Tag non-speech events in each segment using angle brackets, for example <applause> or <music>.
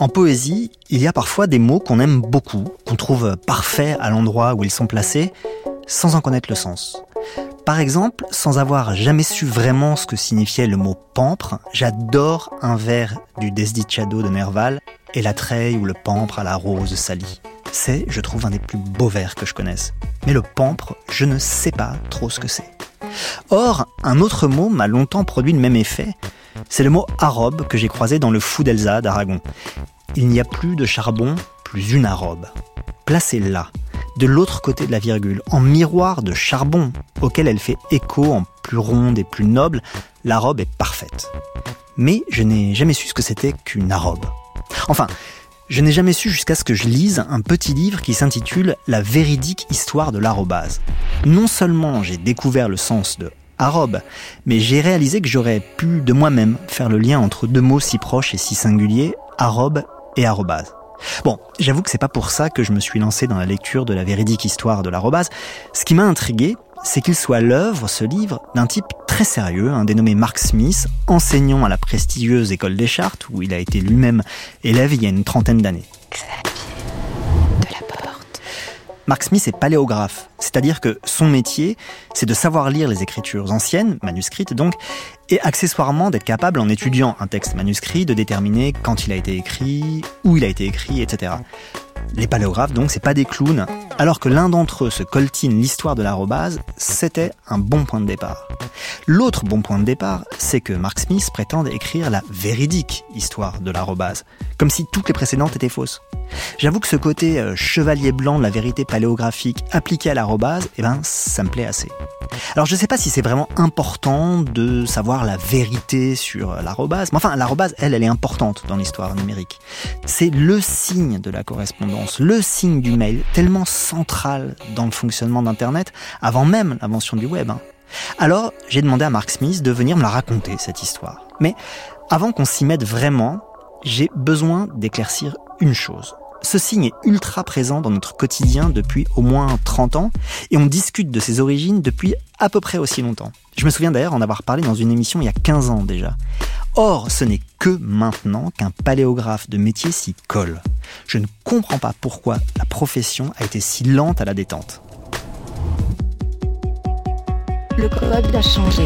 En poésie, il y a parfois des mots qu'on aime beaucoup, qu'on trouve parfaits à l'endroit où ils sont placés, sans en connaître le sens. Par exemple, sans avoir jamais su vraiment ce que signifiait le mot pampre, j'adore un vers du Desdicciado de Nerval et la treille ou le pampre à la rose salie. C'est, je trouve, un des plus beaux vers que je connaisse. Mais le pampre, je ne sais pas trop ce que c'est. Or, un autre mot m'a longtemps produit le même effet. C'est le mot arobe que j'ai croisé dans le fou d'Elsa d'Aragon. Il n'y a plus de charbon, plus une arobe. Placée là, de l'autre côté de la virgule, en miroir de charbon, auquel elle fait écho en plus ronde et plus noble, la robe est parfaite. Mais je n'ai jamais su ce que c'était qu'une arobe. Enfin, je n'ai jamais su jusqu'à ce que je lise un petit livre qui s'intitule La véridique histoire de l'arobase. Non seulement j'ai découvert le sens de arobe, mais j'ai réalisé que j'aurais pu de moi-même faire le lien entre deux mots si proches et si singuliers, arobe et arobase. Bon, j'avoue que c'est pas pour ça que je me suis lancé dans la lecture de la véridique histoire de l'arobase. Ce qui m'a intrigué, c'est qu'il soit l'œuvre, ce livre, d'un type très sérieux, un dénommé Mark Smith, enseignant à la prestigieuse école des chartes, où il a été lui-même élève il y a une trentaine d'années. Mark Smith est paléographe, c'est-à-dire que son métier, c'est de savoir lire les écritures anciennes, manuscrites donc, et accessoirement d'être capable, en étudiant un texte manuscrit, de déterminer quand il a été écrit, où il a été écrit, etc. Les paléographes, donc, c'est pas des clowns, alors que l'un d'entre eux se coltine l'histoire de l'arrobase, c'était un bon point de départ. L'autre bon point de départ, c'est que Mark Smith prétende écrire la véridique histoire de l'arrobase, comme si toutes les précédentes étaient fausses. J'avoue que ce côté euh, chevalier blanc de la vérité paléographique appliqué à l'arrobase, eh ben, ça me plaît assez. Alors je ne sais pas si c'est vraiment important de savoir la vérité sur l'arrobase, mais enfin l'arrobase, elle, elle est importante dans l'histoire numérique. C'est le signe de la correspondance, le signe du mail, tellement central dans le fonctionnement d'Internet, avant même l'invention du web. Hein. Alors j'ai demandé à Mark Smith de venir me la raconter, cette histoire. Mais avant qu'on s'y mette vraiment, j'ai besoin d'éclaircir une chose. Ce signe est ultra présent dans notre quotidien depuis au moins 30 ans et on discute de ses origines depuis à peu près aussi longtemps. Je me souviens d'ailleurs en avoir parlé dans une émission il y a 15 ans déjà. Or, ce n'est que maintenant qu'un paléographe de métier s'y colle. Je ne comprends pas pourquoi la profession a été si lente à la détente. Le code a changé.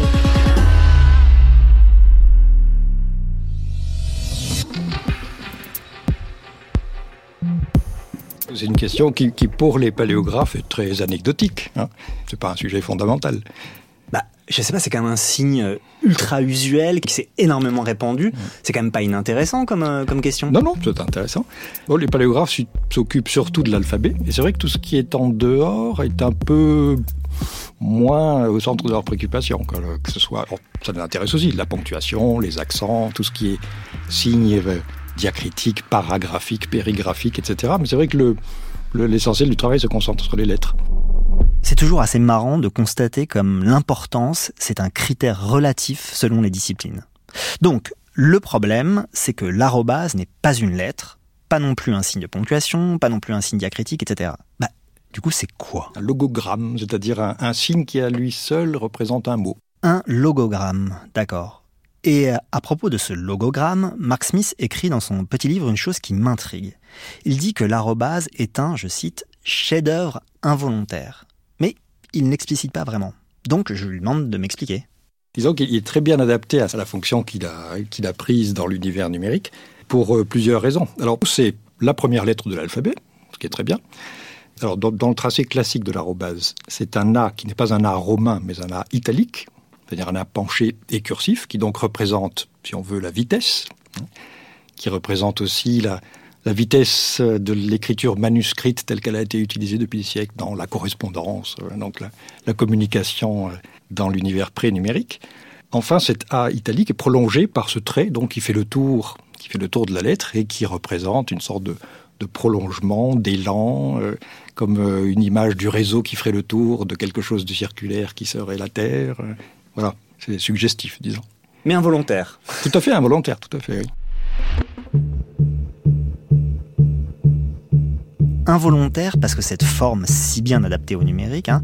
C'est une question qui, pour les paléographes, est très anecdotique. Hein. C'est pas un sujet fondamental. Je sais pas, c'est quand même un signe ultra usuel qui s'est énormément répandu. C'est quand même pas inintéressant comme, euh, comme question. Non, non, c'est intéressant. Bon, les paléographes s'occupent surtout de l'alphabet. Et c'est vrai que tout ce qui est en dehors est un peu moins au centre de leurs préoccupations. Que, ce soit, ça nous intéresse aussi, la ponctuation, les accents, tout ce qui est signe euh, diacritique, paragraphique, périgraphique, etc. Mais c'est vrai que l'essentiel du travail se concentre sur les lettres. C'est toujours assez marrant de constater comme l'importance, c'est un critère relatif selon les disciplines. Donc, le problème, c'est que l'arrobase n'est pas une lettre, pas non plus un signe de ponctuation, pas non plus un signe diacritique, etc. Bah, du coup, c'est quoi? Un logogramme, c'est-à-dire un signe qui à lui seul représente un mot. Un logogramme, d'accord. Et euh, à propos de ce logogramme, Mark Smith écrit dans son petit livre une chose qui m'intrigue. Il dit que l'arrobase est un, je cite, chef-d'œuvre involontaire. Il n'explicite pas vraiment. Donc je lui demande de m'expliquer. Disons qu'il est très bien adapté à la fonction qu'il a, a prise dans l'univers numérique pour euh, plusieurs raisons. Alors c'est la première lettre de l'alphabet, ce qui est très bien. Alors dans, le tracé classique de l'arrobase, c'est un A qui n'est pas un A romain, mais un A italique c'est-à-dire un penché et cursif, qui donc représente, si on veut, la vitesse, hein, qui représente aussi la, vitesse de l'écriture manuscrite telle qu'elle a été utilisée depuis des siècles dans la correspondance, euh, donc la, communication euh, dans l'univers pré-numérique. Enfin, cet A italique est prolongé par ce trait, donc qui fait le tour, qui fait le tour de la lettre et qui représente une sorte de, prolongement, d'élan, euh, comme une image du réseau qui ferait le tour de quelque chose de circulaire qui serait la Terre. Voilà, c'est suggestif, disons. Mais involontaire. Tout à fait involontaire, tout à fait, oui. Involontaire parce que cette forme si bien adaptée au numérique hein,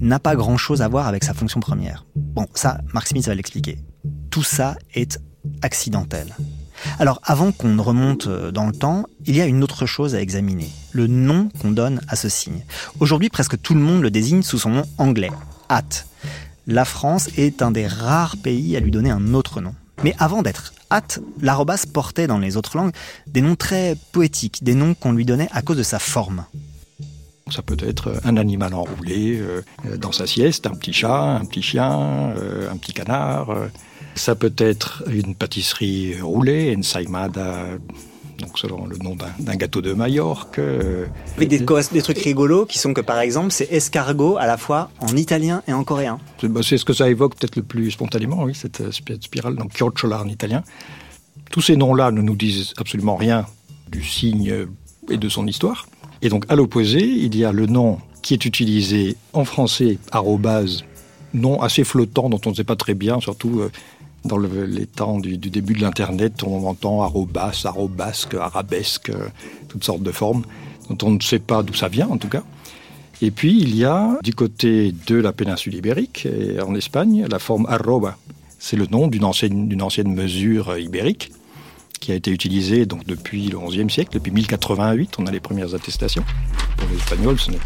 n'a pas grand-chose à voir avec sa fonction première. Bon, ça, Mark Smith va l'expliquer. Tout ça est accidentel. Alors avant qu'on ne remonte euh, dans le temps, il y a une autre chose à examiner, le nom qu'on donne à ce signe. Aujourd'hui, presque tout le monde le désigne sous son nom anglais, at. La France est un des rares pays à lui donner un autre nom. Mais avant d'être at, l'arrobas portait dans les autres langues des noms très poétiques, des noms qu'on lui donnait à cause de sa forme. Ça peut être un animal enroulé euh, dans sa sieste, un petit chat, un petit chien, euh, un petit canard. Ça peut être une pâtisserie roulée, ensaïmada, donc selon le nom d'un gâteau de Majorque. Euh, Avec des, des, trucs rigolos qui sont que par exemple c'est escargot à la fois en italien et en coréen. Bah, c'est ce que ça évoque peut-être le plus spontanément, oui, cette euh, spirale, donc chiocciola en italien. Tous ces noms-là ne nous disent absolument rien du signe et de son histoire. Et donc à l'opposé, il y a le nom qui est utilisé en français, arrobase, nom assez flottant dont on ne sait pas très bien, surtout euh, dans les temps du, début de l'Internet, on entend arrobas, arrobasque, arabesque, toutes sortes de formes dont on ne sait pas d'où ça vient en tout cas. Et puis il y a du côté de la péninsule ibérique, en Espagne, la forme arroba. C'est le nom d'une ancienne, ancienne mesure ibérique qui a été utilisée donc depuis le XIe siècle, depuis 1088, on a les premières attestations. Pour les Espagnols, ce n'est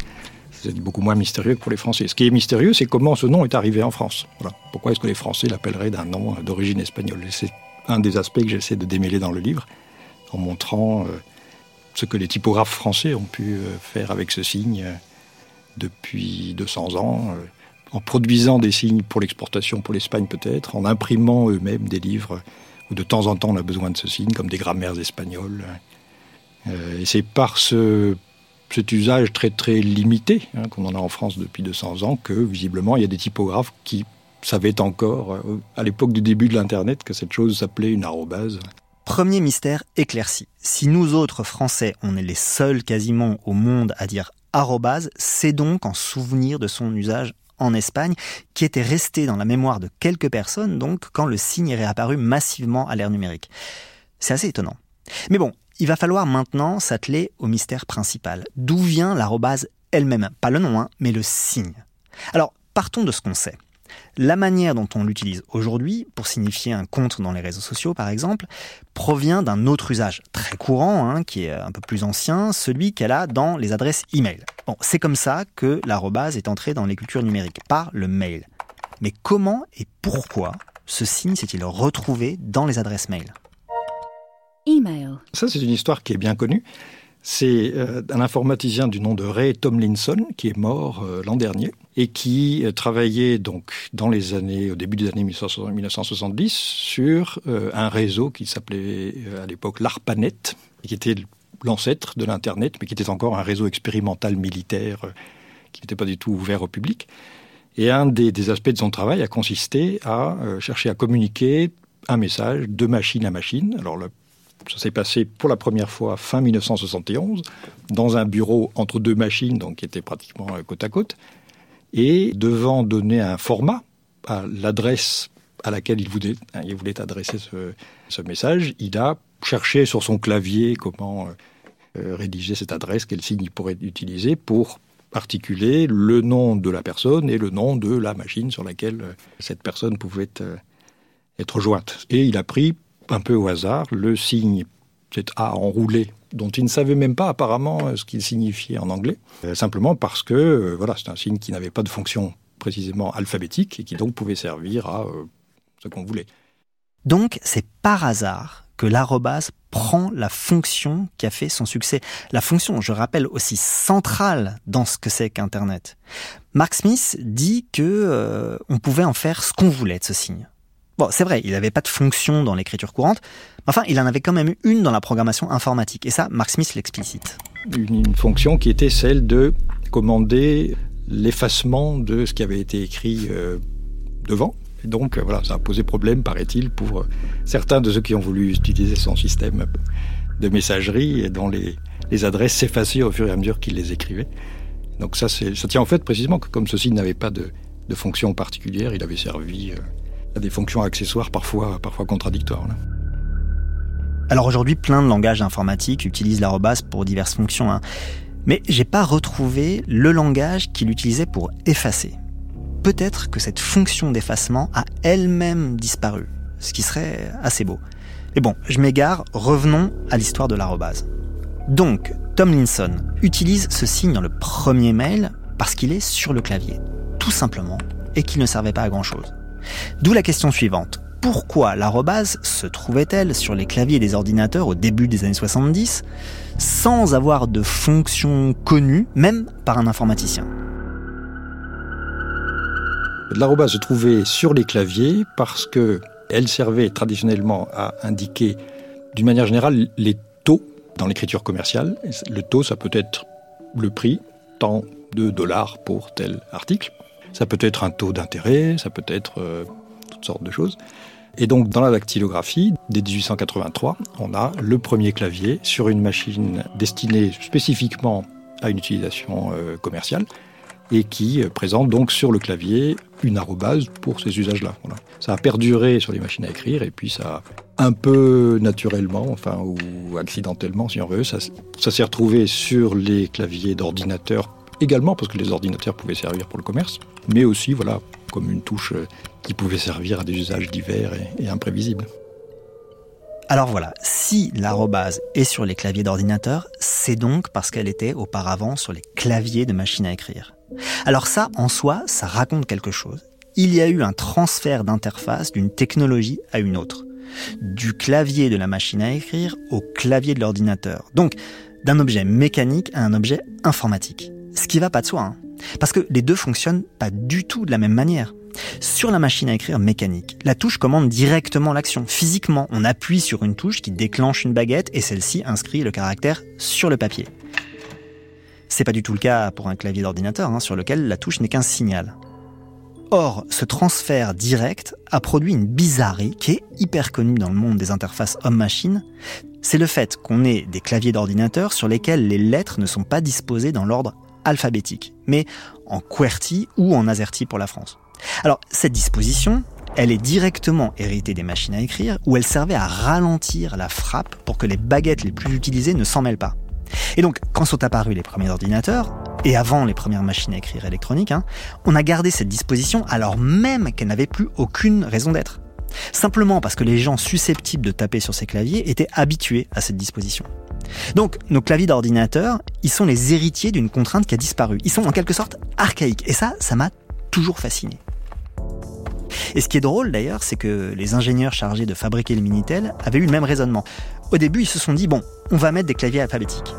c'est beaucoup moins mystérieux que pour les Français. Ce qui est mystérieux, c'est comment ce nom est arrivé en France. Pourquoi est-ce que les Français l'appelleraient d'un nom d'origine espagnole? C'est un des aspects que j'essaie de démêler dans le livre, en montrant euh, ce que les typographes français ont pu euh, faire avec ce signe euh, depuis 200 ans, en produisant des signes pour l'exportation pour l'Espagne peut-être, en imprimant eux-mêmes des livres où de temps en temps on a besoin de ce signe, comme des grammaires espagnoles. et c'est par ce cet usage très très limité hein, qu'on en a en France depuis 200 ans que visiblement il y a des typographes qui savaient encore euh, à l'époque du début de l'Internet que cette chose s'appelait une arrobase. Premier mystère éclairci. Si nous autres Français, on est les seuls quasiment au monde à dire arrobase, c'est donc en souvenir de son usage en Espagne, qui était resté dans la mémoire de quelques personnes, donc quand le signe est réapparu massivement à l'ère numérique. C'est assez étonnant. Mais bon, il va falloir maintenant s'atteler au mystère principal. D'où vient l'arrobase elle-même? Pas le nom, hein, mais le signe. Alors, partons de ce qu'on sait. La manière dont on l'utilise aujourd'hui, pour signifier un compte dans les réseaux sociaux par exemple, provient d'un autre usage très courant, hein, qui est un peu plus ancien, celui qu'elle a dans les adresses e-mail. Bon, c'est comme ça que l'arrobase est entrée dans les cultures numériques, par le mail. Mais comment et pourquoi ce signe s'est-il retrouvé dans les adresses mail? Ça, c'est une histoire qui est bien connue. C'est euh, un informaticien du nom de Ray Tomlinson qui est mort euh, l'an dernier et qui euh, travaillait donc dans les années, au début des années 1970, sur un réseau qui s'appelait à l'époque l'ARPANET, qui était l'ancêtre de l'Internet, mais qui était encore un réseau expérimental militaire qui n'était pas du tout ouvert au public. Et un des, aspects de son travail a consisté à chercher à communiquer un message de machine à machine. Alors ça s'est passé pour la première fois fin 1971, dans un bureau entre deux machines, donc qui étaient pratiquement euh, côte à côte, et devant donner un format à l'adresse à laquelle il voulait, hein, adresser ce, message, il a cherché sur son clavier comment euh, euh, rédiger cette adresse, quel signe il pourrait utiliser pour articuler le nom de la personne et le nom de la machine sur laquelle cette personne pouvait être jointe. Et il a pris un peu au hasard, le signe, cet A enroulé, dont il ne savait même pas apparemment euh, ce qu'il signifiait en anglais, euh, simplement parce que euh, voilà, c'est un signe qui n'avait pas de fonction précisément alphabétique et qui donc pouvait servir à ce qu'on voulait. Donc c'est par hasard que l'arrobase prend la fonction qui a fait son succès. La fonction, je rappelle, aussi centrale dans ce que c'est qu'Internet. Mark Smith dit que on pouvait en faire ce qu'on voulait de ce signe. Bon, c'est vrai, il n'avait pas de fonction dans l'écriture courante, mais enfin, il en avait quand même une dans la programmation informatique. Et ça, Mark Smith l'explicite. Une, fonction qui était celle de commander l'effacement de ce qui avait été écrit euh, devant. Et donc, euh, voilà, ça a posé problème, paraît-il, pour euh, certains de ceux qui ont voulu utiliser son système de messagerie et dont les, adresses s'effaçaient au fur et à mesure qu'il les écrivait. Donc ça, ça tient en fait précisément que comme ceci n'avait pas de, fonction particulière, il avait servi des fonctions accessoires parfois, contradictoires. Alors aujourd'hui, plein de langages informatiques utilisent l'arrobas pour diverses fonctions. Hein. Mais j'ai pas retrouvé le langage qu'il utilisait pour effacer. Peut-être que cette fonction d'effacement a elle-même disparu, ce qui serait assez beau. Mais bon, je m'égare, revenons à l'histoire de l'arrobase. Donc, Tomlinson utilise ce signe dans le premier mail parce qu'il est sur le clavier, tout simplement, et qu'il ne servait pas à grand-chose. D'où la question suivante. Pourquoi l'arrobase se trouvait-elle sur les claviers des ordinateurs au début des années 70 sans avoir de fonction connue, même par un informaticien? L'arrobase se trouvait sur les claviers parce que elle servait traditionnellement à indiquer, d'une manière générale, les taux dans l'écriture commerciale. Le taux, ça peut être le prix, tant de dollars pour tel article. Ça peut être un taux d'intérêt, ça peut être euh, toutes sortes de choses. Et donc, dans la dactylographie, dès 1883, on a le premier clavier sur une machine destinée spécifiquement à une utilisation euh, commerciale et qui euh, présente donc sur le clavier une arrobase pour ces usages-là. Ça a perduré sur les machines à écrire et puis ça un peu naturellement, enfin ou accidentellement si on veut, ça, ça s'est retrouvé sur les claviers d'ordinateur également parce que les ordinateurs pouvaient servir pour le commerce, mais aussi voilà comme une touche euh, qui pouvait servir à des usages divers et, imprévisibles. Alors voilà, si l'arrobase est sur les claviers d'ordinateur, c'est donc parce qu'elle était auparavant sur les claviers de machine à écrire. Alors ça, en soi, ça raconte quelque chose. Il y a eu un transfert d'interface d'une technologie à une autre. Du clavier de la machine à écrire au clavier de l'ordinateur. Donc, d'un objet mécanique à un objet informatique. Ce qui va pas de soi, hein. parce que les deux fonctionnent pas du tout de la même manière. Sur la machine à écrire mécanique, la touche commande directement l'action. Physiquement, on appuie sur une touche qui déclenche une baguette et celle-ci inscrit le caractère sur le papier. C'est pas du tout le cas pour un clavier d'ordinateur, hein, sur lequel la touche n'est qu'un signal. Or, ce transfert direct a produit une bizarrerie qui est hyper connue dans le monde des interfaces homme-machine. C'est le fait qu'on ait des claviers d'ordinateur sur lesquels les lettres ne sont pas disposées dans l'ordre alphabétique, mais en QWERTY ou en AZERTY pour la France. Alors, cette disposition, elle est directement héritée des machines à écrire, où elle servait à ralentir la frappe pour que les baguettes les plus utilisées ne s'en mêlent pas. Et donc, quand sont apparus les premiers ordinateurs, et avant les premières machines à écrire électroniques, hein, on a gardé cette disposition alors même qu'elle n'avait plus aucune raison d'être. Simplement parce que les gens susceptibles de taper sur ces claviers étaient habitués à cette disposition. Donc, nos claviers d'ordinateur, ils sont les héritiers d'une contrainte qui a disparu. Ils sont en quelque sorte archaïques. Et ça, ça m'a toujours fasciné. Et ce qui est drôle d'ailleurs, c'est que les ingénieurs chargés de fabriquer le Minitel avaient eu le même raisonnement. Au début, ils se sont dit, bon, on va mettre des claviers alphabétiques.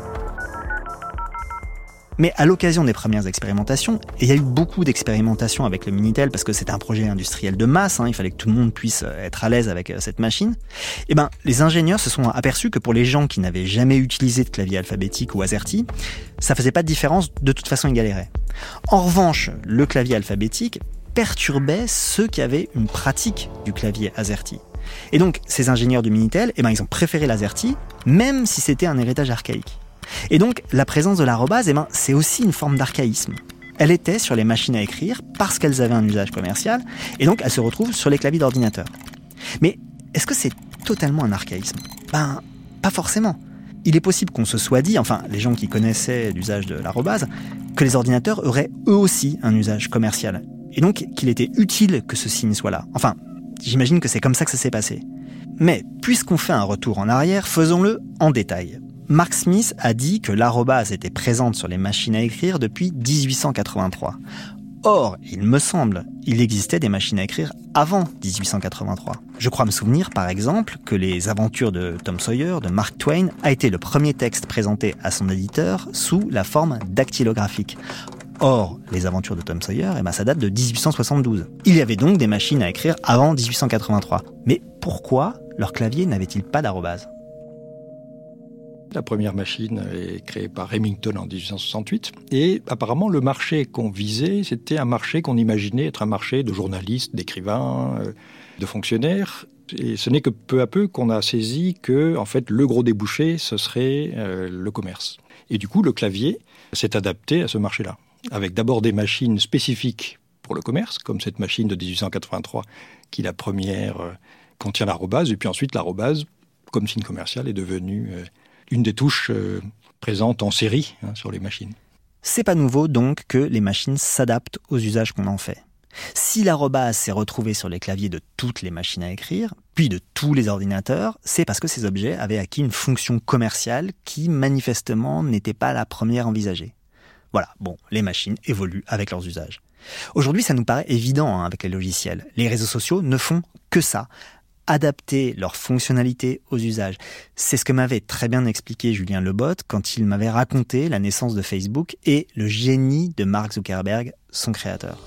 Mais à l'occasion des premières expérimentations, et il y a eu beaucoup d'expérimentations avec le Minitel parce que c'était un projet industriel de masse, hein, il fallait que tout le monde puisse être à l'aise avec euh, cette machine, et eh ben, les ingénieurs se sont aperçus que pour les gens qui n'avaient jamais utilisé de clavier alphabétique ou AZERTY, ça faisait pas de différence, de toute façon ils galéraient. En revanche, le clavier alphabétique perturbait ceux qui avaient une pratique du clavier AZERTY. Et donc, ces ingénieurs du Minitel, eh ben, ils ont préféré l'AZERTY, même si c'était un héritage archaïque. Et donc, la présence de l'arrobase, eh ben, c'est aussi une forme d'archaïsme. Elle était sur les machines à écrire parce qu'elles avaient un usage commercial, et donc elle se retrouve sur les claviers d'ordinateur. Mais est-ce que c'est totalement un archaïsme? Ben, pas forcément. Il est possible qu'on se soit dit, enfin, les gens qui connaissaient l'usage de l'arrobase, que les ordinateurs auraient eux aussi un usage commercial. Et donc qu'il était utile que ce signe soit là. Enfin, j'imagine que c'est comme ça que ça s'est passé. Mais puisqu'on fait un retour en arrière, faisons-le en détail. Mark Smith a dit que l'arrobase était présente sur les machines à écrire depuis 1883. Or, il me semble, il existait des machines à écrire avant 1883. Je crois me souvenir, par exemple, que Les Aventures de Tom Sawyer de Mark Twain a été le premier texte présenté à son éditeur sous la forme dactylographique. Or, Les Aventures de Tom Sawyer, eh ben, ça date de 1872. Il y avait donc des machines à écrire avant 1883. Mais pourquoi leur clavier n'avait-il pas d'arrobase? La première machine est créée par Remington en 1868. Et apparemment, le marché qu'on visait, c'était un marché qu'on imaginait être un marché de journalistes, d'écrivains, euh, de fonctionnaires. Et ce n'est que peu à peu qu'on a saisi que, en fait, le gros débouché, ce serait euh, le commerce. Et du coup, le clavier s'est adapté à ce marché-là, avec d'abord des machines spécifiques pour le commerce, comme cette machine de 1883, qui la première euh, contient l'arrobase, et puis ensuite l'arrobase, comme signe commercial, est devenue une des touches euh, présentes en série hein, sur les machines. C'est pas nouveau donc que les machines s'adaptent aux usages qu'on en fait. Si l'arrobase s'est retrouvé sur les claviers de toutes les machines à écrire, puis de tous les ordinateurs, c'est parce que ces objets avaient acquis une fonction commerciale qui manifestement n'était pas la première envisagée. Voilà, bon, les machines évoluent avec leurs usages. Aujourd'hui, ça nous paraît évident hein, avec les logiciels. Les réseaux sociaux ne font que ça, adapter leurs fonctionnalités aux usages. C'est ce que m'avait très bien expliqué Julien Lebot quand il m'avait raconté la naissance de Facebook et le génie de Mark Zuckerberg, son créateur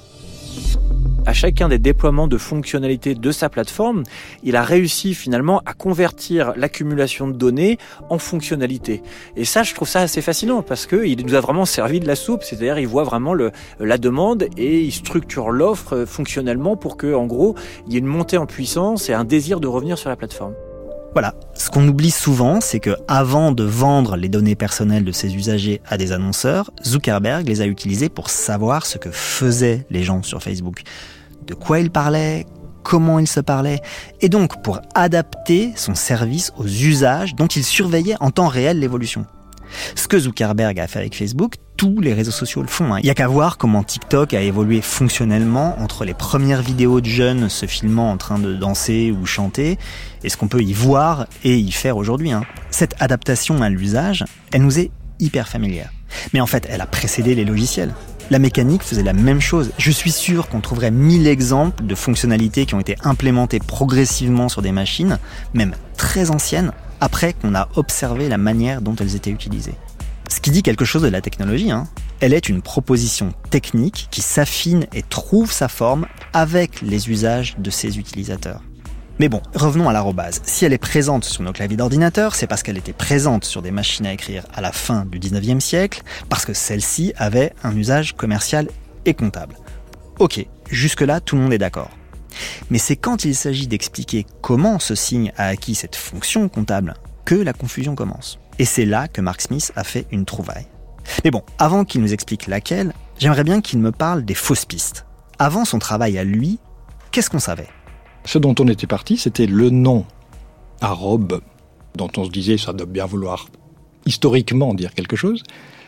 à chacun des déploiements de fonctionnalités de sa plateforme, il a réussi finalement à convertir l'accumulation de données en fonctionnalités. Et ça, je trouve ça assez fascinant parce qu'il nous a vraiment servi de la soupe, c'est-à-dire il voit vraiment la demande et il structure l'offre fonctionnellement pour que, en gros, il y ait une montée en puissance et un désir de revenir sur la plateforme. Voilà. Ce qu'on oublie souvent, c'est que avant de vendre les données personnelles de ses usagers à des annonceurs, Zuckerberg les a utilisées pour savoir ce que faisaient les gens sur Facebook. De quoi ils parlaient, comment ils se parlaient, et donc pour adapter son service aux usages dont il surveillait en temps réel l'évolution. Ce que Zuckerberg a fait avec Facebook, tous les réseaux sociaux le font. Hein. Il n'y a qu'à voir comment TikTok a évolué fonctionnellement entre les premières vidéos de jeunes se filmant en train de danser ou chanter et ce qu'on peut y voir et y faire aujourd'hui. Hein. Cette adaptation à l'usage, elle nous est hyper familière. Mais en fait, elle a précédé les logiciels. La mécanique faisait la même chose. Je suis sûr qu'on trouverait mille exemples de fonctionnalités qui ont été implémentées progressivement sur des machines, même très anciennes, après qu'on a observé la manière dont elles étaient utilisées. Ce qui dit quelque chose de la technologie, hein. Elle est une proposition technique qui s'affine et trouve sa forme avec les usages de ses utilisateurs. Mais bon, revenons à l'arrobase. Si elle est présente sur nos claviers d'ordinateur, c'est parce qu'elle était présente sur des machines à écrire à la fin du 19e siècle, parce que celle-ci avait un usage commercial et comptable. Ok, jusque-là, tout le monde est d'accord. Mais c'est quand il s'agit d'expliquer comment ce signe a acquis cette fonction comptable que la confusion commence. Et c'est là que Mark Smith a fait une trouvaille. Mais bon, avant qu'il nous explique laquelle, j'aimerais bien qu'il me parle des fausses pistes. Avant son travail à lui, qu'est-ce qu'on savait? Ce dont on était parti, c'était le nom arabe, dont on se disait ça doit bien vouloir historiquement dire quelque chose.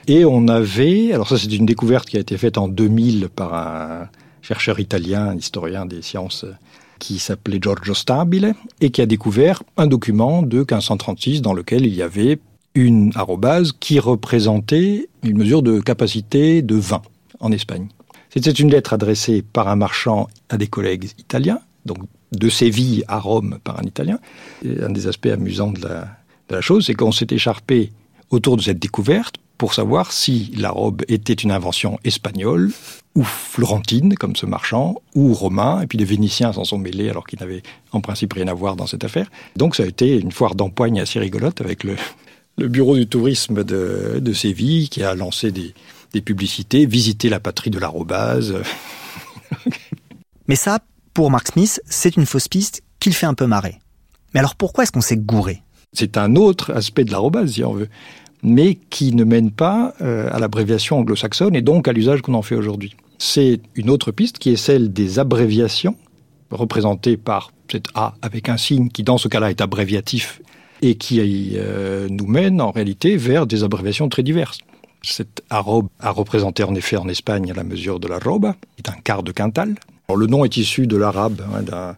Et on avait, alors ça c'est une découverte qui a été faite en 2000 par un, chercheur italien, historien des sciences, qui s'appelait Giorgio Stabile, et qui a découvert un document de 1536 dans lequel il y avait une arrobase qui représentait une mesure de capacité de vin en Espagne. C'était une lettre adressée par un marchand à des collègues italiens, donc de Séville à Rome par un Italien. un des aspects amusants de la, chose, c'est qu'on s'est écharpé autour de cette découverte pour savoir si la robe était une invention espagnole ou florentine, comme ce marchand, ou romain, et puis les Vénitiens s'en sont mêlés alors qu'ils n'avaient en principe rien à voir dans cette affaire. Donc ça a été une foire d'empoigne assez rigolote avec le, bureau du tourisme de, Séville qui a lancé des, des publicités, visiter la patrie de l'arrobase. Mais ça, pour Mark Smith, c'est une fausse piste qu'il fait un peu marrer. Mais alors pourquoi est-ce qu'on s'est gouré? C'est un autre aspect de l'arrobase, si on veut mais qui ne mène pas euh, à l'abréviation anglo-saxonne et donc à l'usage qu'on en fait aujourd'hui. C'est une autre piste qui est celle des abréviations, représentées par cet A avec un signe qui dans ce cas-là est abréviatif et qui euh, nous mène en réalité vers des abréviations très diverses. Cette arobe a représenté en effet en Espagne la mesure de la qui est un quart de quintal. Alors, le nom est issu de l'arabe, hein, d'un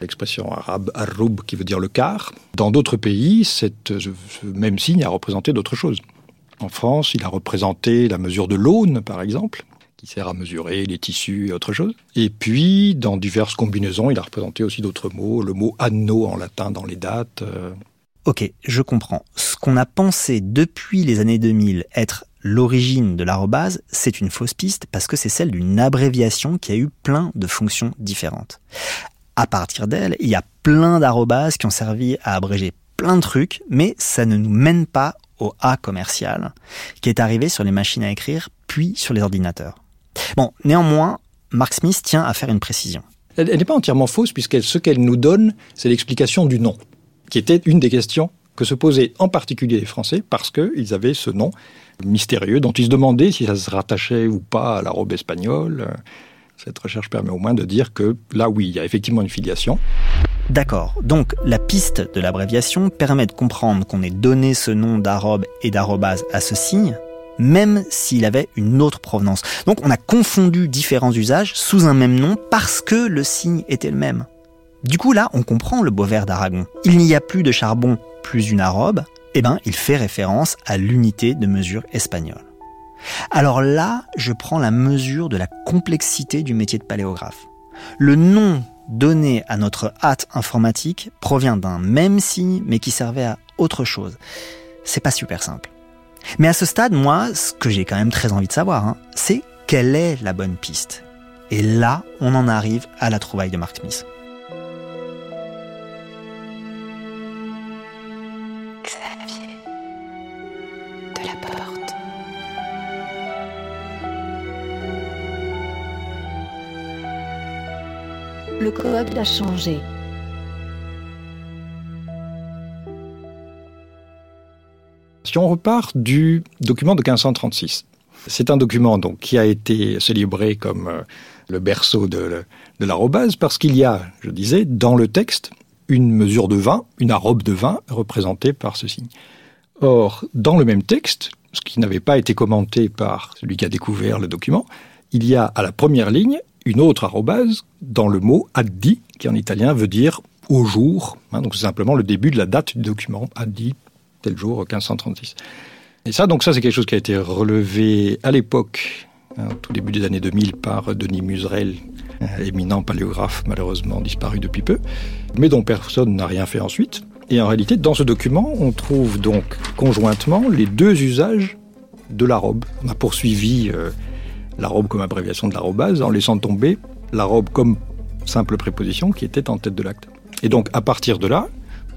l'expression arabe arroub qui veut dire le quart. Dans d'autres pays, ce même signe a représenté d'autres choses. En France, il a représenté la mesure de l'aune, par exemple, qui sert à mesurer les tissus et autre chose. Et puis, dans diverses combinaisons, il a représenté aussi d'autres mots, le mot anno en latin dans les dates. Euh. Ok, je comprends. Ce qu'on a pensé depuis les années 2000 être l'origine de l'arrobase, c'est une fausse piste parce que c'est celle d'une abréviation qui a eu plein de fonctions différentes à partir d'elle, il y a plein d'arrobases qui ont servi à abréger plein de trucs, mais ça ne nous mène pas au A commercial, qui est arrivé sur les machines à écrire, puis sur les ordinateurs. Bon, néanmoins, Mark Smith tient à faire une précision. Elle n'est pas entièrement fausse, puisque ce qu'elle nous donne, c'est l'explication du nom, qui était une des questions se posaient en particulier les Français, parce qu'ils avaient ce nom mystérieux, dont ils se demandaient si ça se rattachait ou pas à la robe espagnole. Cette recherche permet au moins de dire que là, oui, il y a effectivement une filiation. D'accord. Donc, la piste de l'abréviation permet de comprendre qu'on ait donné ce nom d'arobe et d'arrobase à ce signe, même s'il avait une autre provenance. Donc, on a confondu différents usages sous un même nom parce que le signe était le même. Du coup, là, on comprend le beau vers d'Aragon. Il n'y a plus de charbon plus une arrobe, eh ben, il fait référence à l'unité de mesure espagnole. Alors là, je prends la mesure de la complexité du métier de paléographe. Le nom donné à notre hâte informatique provient d'un même signe, mais qui servait à autre chose. C'est pas super simple. Mais à ce stade, moi, ce que j'ai quand même très envie de savoir, hein, c'est quelle est la bonne piste? Et là, on en arrive à la trouvaille de Mark Smith. Le code a changé. Si on repart du document de 1536, c'est un document donc qui a été célébré comme euh, le berceau de, de l'arrobase parce qu'il y a, je disais, dans le texte une mesure de vin, une arrobe de vin représentée par ce signe. Or, dans le même texte, ce qui n'avait pas été commenté par celui qui a découvert le document, il y a à la première ligne une autre arrobase dans le mot addi, qui en italien veut dire au jour. Hein, donc c'est simplement le début de la date du document, addi, tel jour, 1536. Et ça, donc ça, c'est quelque chose qui a été relevé à l'époque, hein, au tout début des années 2000, par Denis Muserel, éminent paléographe, malheureusement disparu depuis peu, mais dont personne n'a rien fait ensuite. Et en réalité, dans ce document, on trouve donc conjointement les deux usages de l'arrobe. On a poursuivi euh, l'arrobe comme abréviation de l'arrobase en laissant tomber l'arrobe comme simple préposition qui était en tête de l'acte. Et donc, à partir de là,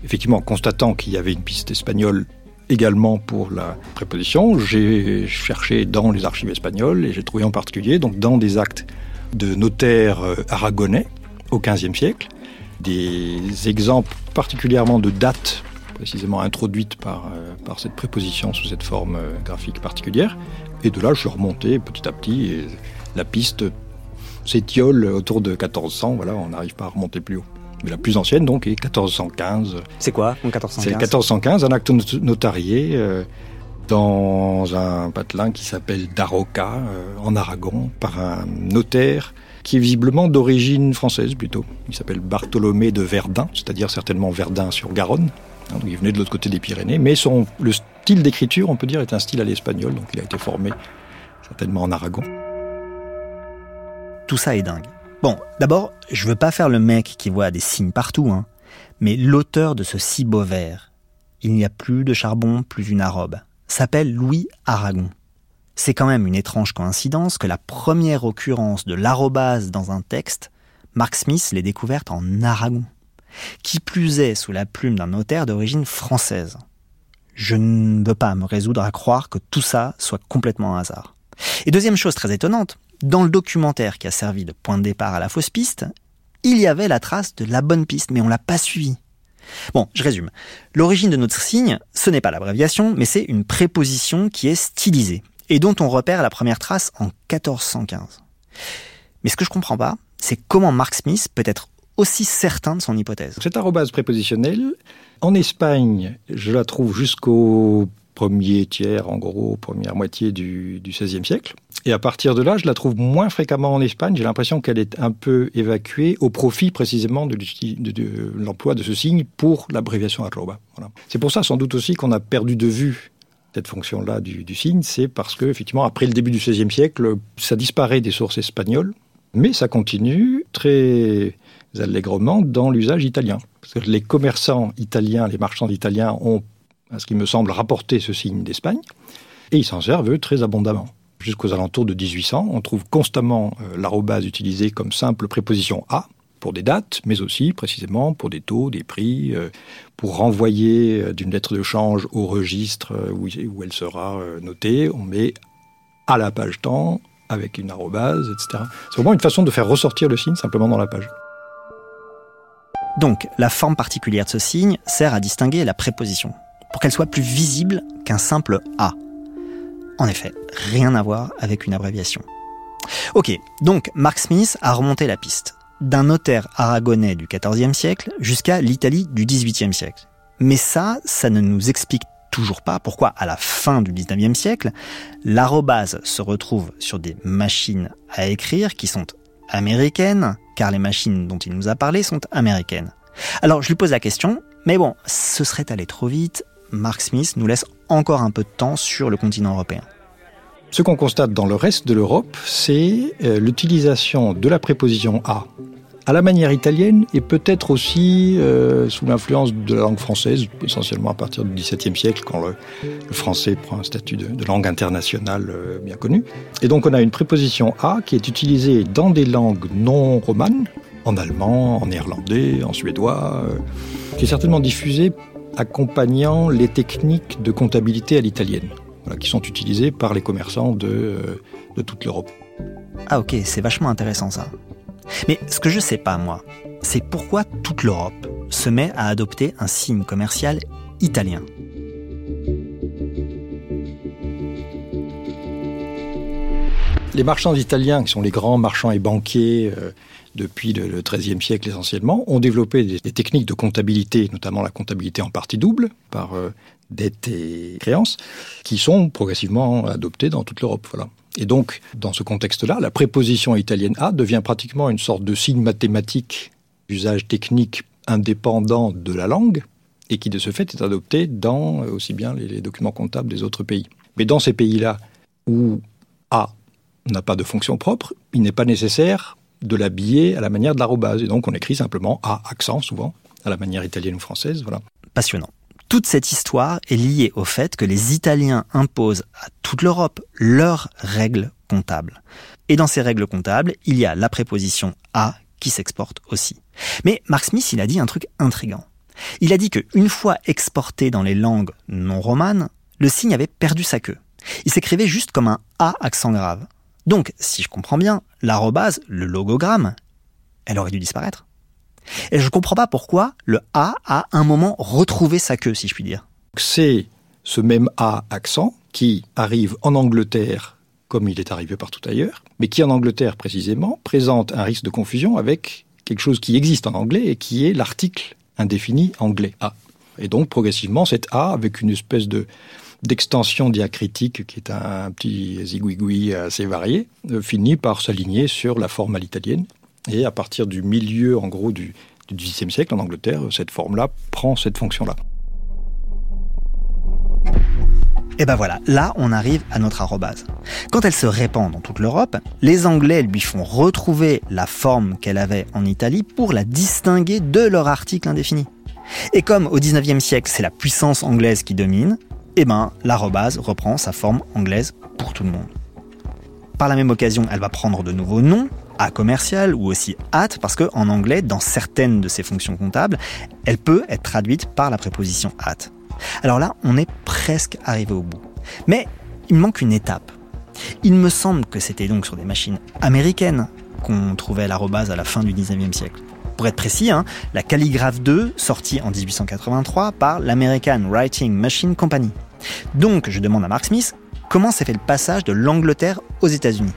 effectivement, constatant qu'il y avait une piste espagnole également pour la préposition, j'ai cherché dans les archives espagnoles et j'ai trouvé en particulier, donc dans des actes de notaires euh, aragonais au XVe siècle, des exemples particulièrement de dates précisément introduites par, euh, par cette préposition sous cette forme euh, graphique particulière. Et de là, je suis remonté petit à petit et la piste s'étiole autour de 1400. Voilà, on n'arrive pas à remonter plus haut. Mais la plus ancienne, donc, est 1415. C'est quoi, en 1415 C'est 1415, un acte notarié euh, dans un patelin qui s'appelle Daroca, euh, en Aragon, par un notaire qui est visiblement d'origine française plutôt. Il s'appelle Bartholomé de Verdun, c'est-à-dire certainement Verdun sur Garonne. Hein, il venait de l'autre côté des Pyrénées, mais son, le style d'écriture, on peut dire, est un style à l'espagnol, donc il a été formé certainement en Aragon. Tout ça est dingue. Bon, d'abord, je veux pas faire le mec qui voit des signes partout, hein, mais l'auteur de ce si beau vers, il n'y a plus de charbon, plus une arrobe, s'appelle Louis Aragon. C'est quand même une étrange coïncidence que la première occurrence de l'arrobase dans un texte, Mark Smith l'ait découverte en Aragon. Qui plus est sous la plume d'un notaire d'origine française. Je ne veux pas me résoudre à croire que tout ça soit complètement un hasard. Et deuxième chose très étonnante, dans le documentaire qui a servi de point de départ à la fausse piste, il y avait la trace de la bonne piste, mais on l'a pas suivi. Bon, je résume. L'origine de notre signe, ce n'est pas l'abréviation, mais c'est une préposition qui est stylisée et dont on repère la première trace en 1415. Mais ce que je comprends pas, c'est comment Mark Smith peut être aussi certain de son hypothèse. Cette arrobase prépositionnelle, en Espagne, je la trouve jusqu'au premier tiers, en gros, première moitié du, XVIe siècle. Et à partir de là, je la trouve moins fréquemment en Espagne. J'ai l'impression qu'elle est un peu évacuée au profit précisément de, l'emploi de ce signe pour l'abréviation arroba. C'est pour ça sans doute aussi qu'on a perdu de vue cette fonction-là du, du, signe, c'est parce que effectivement après le début du XVIe siècle, ça disparaît des sources espagnoles, mais ça continue très allègrement dans l'usage italien. Les commerçants italiens, les marchands italiens ont, à ce qui me semble, rapporté ce signe d'Espagne, et ils s'en servent eux, très abondamment. Jusqu'aux alentours de 1800, on trouve constamment euh, l'arrobase utilisée comme simple préposition à, pour des dates, mais aussi précisément pour des taux, des prix, euh, pour renvoyer euh, d'une lettre de change au registre où elle sera notée. On met à la page temps avec une arrobase, etc. C'est vraiment une façon de faire ressortir le signe simplement dans la page. Donc, la forme particulière de ce signe sert à distinguer la préposition, pour qu'elle soit plus visible qu'un simple A. En effet, rien à voir avec une abréviation. Ok, donc Mark Smith a remonté la piste d'un notaire aragonais du XIVe siècle jusqu'à l'Italie du XVIIIe siècle. Mais ça, ça ne nous explique toujours pas pourquoi, à la fin du XIXe siècle, l'arrobase se retrouve sur des machines à écrire qui sont américaines, car les machines dont il nous a parlé sont américaines. Alors je lui pose la question, mais bon, ce serait allé trop vite. Mark Smith nous laisse encore un peu de temps sur le continent européen. Ce qu'on constate dans le reste de l'Europe, c'est euh, l'utilisation de la préposition à à la manière italienne et peut-être aussi euh, sous l'influence de la langue française, essentiellement à partir du XVIIe siècle, quand le, français prend un statut de, langue internationale euh, bien connu. Et donc on a une préposition à qui est utilisée dans des langues non romanes, en allemand, en néerlandais, en suédois, euh, qui est certainement diffusée accompagnant les techniques de comptabilité à l'italienne, qui sont utilisées par les commerçants de, de toute l'Europe. Ah ok, c'est vachement intéressant ça. Mais ce que je sais pas, moi, c'est pourquoi toute l'Europe se met à adopter un signe commercial italien. Les marchands italiens, qui sont les grands marchands et banquiers euh, depuis le XIIIe siècle essentiellement, ont développé des, techniques de comptabilité, notamment la comptabilité en partie double, par euh, dettes et créances, qui sont progressivement adoptées dans toute l'Europe. Et donc, dans ce contexte-là, la préposition italienne a devient pratiquement une sorte de signe mathématique d'usage technique indépendant de la langue et qui de ce fait est adopté dans euh, aussi bien les, documents comptables des autres pays. Mais dans ces pays-là où A n'a pas de fonction propre, il n'est pas nécessaire de l'habiller à la manière de l'arrobase. Et donc on écrit simplement A accent souvent, à la manière italienne ou française. Voilà. Passionnant. Toute cette histoire est liée au fait que les Italiens imposent à toute l'Europe leurs règles comptables. Et dans ces règles comptables, il y a la préposition à qui s'exporte aussi. Mais Mark Smith, il a dit un truc intrigant. Il a dit qu'une fois exporté dans les langues non romanes, le signe avait perdu sa queue. Il s'écrivait juste comme un A accent grave. Donc, si je comprends bien, l'arrobase, le logogramme, elle aurait dû disparaître. Et je ne comprends pas pourquoi le A a un moment retrouvé sa queue, si je puis dire. C'est ce même A accent qui arrive en Angleterre comme il est arrivé partout ailleurs, mais qui en Angleterre précisément présente un risque de confusion avec quelque chose qui existe en anglais et qui est l'article indéfini anglais A. Et donc progressivement cet A avec une espèce de d'extension diacritique qui est un, petit zigouigoui assez varié, euh, finit par s'aligner sur la forme à l'italienne et à partir du milieu, en gros, du, XVIIIe siècle en Angleterre, cette forme-là prend cette fonction-là. Et ben voilà, là on arrive à notre arrobase. Quand elle se répand dans toute l'Europe, les Anglais lui font retrouver la forme qu'elle avait en Italie pour la distinguer de leur article indéfini. Et comme au 19e siècle c'est la puissance anglaise qui domine, et ben l'arrobase reprend sa forme anglaise pour tout le monde. Par la même occasion, elle va prendre de nouveaux noms, à commercial ou aussi at parce que en anglais, dans certaines de ces fonctions comptables, elle peut être traduite par la préposition at. Alors là, on est presque arrivé au bout. Mais il manque une étape. Il me semble que c'était donc sur des machines américaines qu'on trouvait l'arrobase à la fin du 19e siècle. Pour être précis, hein, la Calligraphe 2, sortie en 1883 par l'American Writing Machine Company. Donc, je demande à Mark Smith comment s'est fait le passage de l'Angleterre aux États-Unis.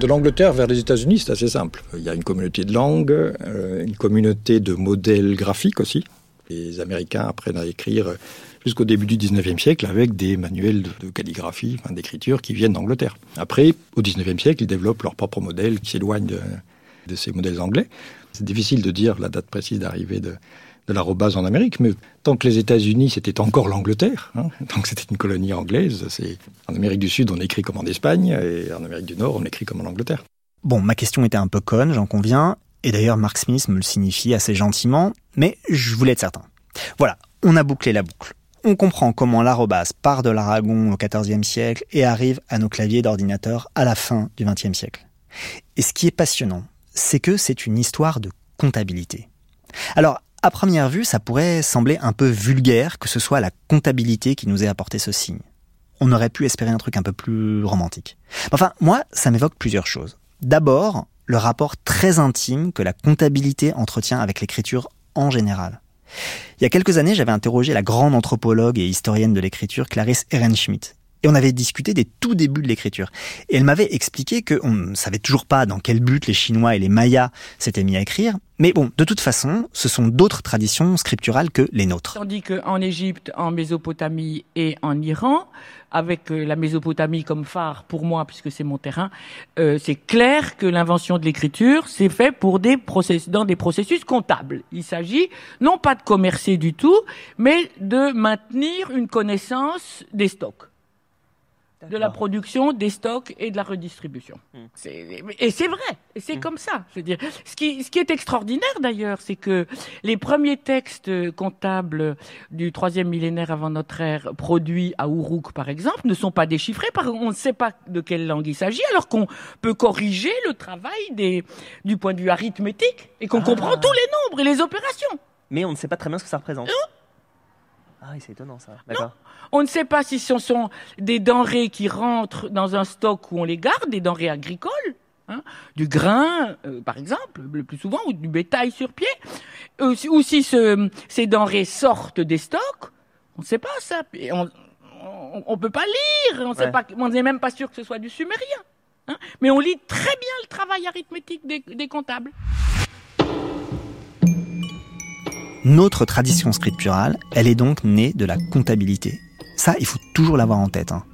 De l'Angleterre vers les États-Unis, c'est assez simple. Il y a une communauté de langues, euh, une communauté de modèles graphiques aussi. Les Américains apprennent à écrire jusqu'au début du 19e siècle avec des manuels de, calligraphie, d'écriture qui viennent d'Angleterre. Après, au 19e siècle, ils développent leur propre modèle qui s'éloigne de, de, ces modèles anglais. C'est difficile de dire la date précise d'arrivée de, de l'arrobase en Amérique, mais tant que les États-Unis, c'était encore l'Angleterre, hein, tant que c'était une colonie anglaise, en Amérique du Sud, on écrit comme en Espagne, et en Amérique du Nord, on écrit comme en Angleterre. Bon, ma question était un peu conne, j'en conviens, et d'ailleurs Mark Smith me le signifie assez gentiment, mais je voulais être certain. Voilà, on a bouclé la boucle. On comprend comment l'arrobase part de l'Aragon au XIVe siècle et arrive à nos claviers d'ordinateur à la fin du XXe siècle. Et ce qui est passionnant, c'est que c'est une histoire de comptabilité. Alors, à première vue, ça pourrait sembler un peu vulgaire que ce soit la comptabilité qui nous ait apporté ce signe. On aurait pu espérer un truc un peu plus romantique. Enfin, moi, ça m'évoque plusieurs choses. D'abord, le rapport très intime que la comptabilité entretient avec l'écriture en général. Il y a quelques années, j'avais interrogé la grande anthropologue et historienne de l'écriture Clarisse Ehrenschmidt. Et on avait discuté des tout débuts de l'écriture. Et elle m'avait expliqué qu'on ne savait toujours pas dans quel but les Chinois et les Mayas s'étaient mis à écrire. Mais bon, de toute façon, ce sont d'autres traditions scripturales que les nôtres. Tandis qu'en Égypte, en Mésopotamie et en Iran, avec euh, la Mésopotamie comme phare pour moi, puisque c'est mon terrain, euh, c'est clair que l'invention de l'écriture, c'est fait pour des dans des processus comptables. Il s'agit non pas de commercer du tout, mais de maintenir une connaissance des stocks de la production, des stocks et de la redistribution. Hmm. C'est- Et c'est vrai, et c'est comme ça. Je veux dire, ce qui, ce qui est extraordinaire d'ailleurs, c'est que les premiers textes comptables du troisième millénaire avant notre ère, produits à Uruk par exemple, ne sont pas déchiffrés parce qu'on ne sait pas de quelle langue il s'agit, alors qu'on peut corriger le travail des, du point de vue arithmétique et qu'on Ah. comprend tous les nombres et les opérations. Mais on ne sait pas très bien ce que ça représente. Ah oui, c'est étonnant ça. D'accord. On ne sait pas si ce sont des denrées qui rentrent dans un stock où on les garde, des denrées agricoles, hein, du grain, euh, par exemple, le plus souvent, ou du bétail sur pied, ou, si- ou si ce- ces denrées sortent des stocks. On ne sait pas ça. Et on, on, on peut pas lire. On Ouais. n'est même pas sûr que ce soit du sumérien. hein. Mais on lit très bien le travail arithmétique des, des comptables. Notre tradition scripturale, elle est donc née de la comptabilité. Ça, il faut toujours l'avoir en tête. hein.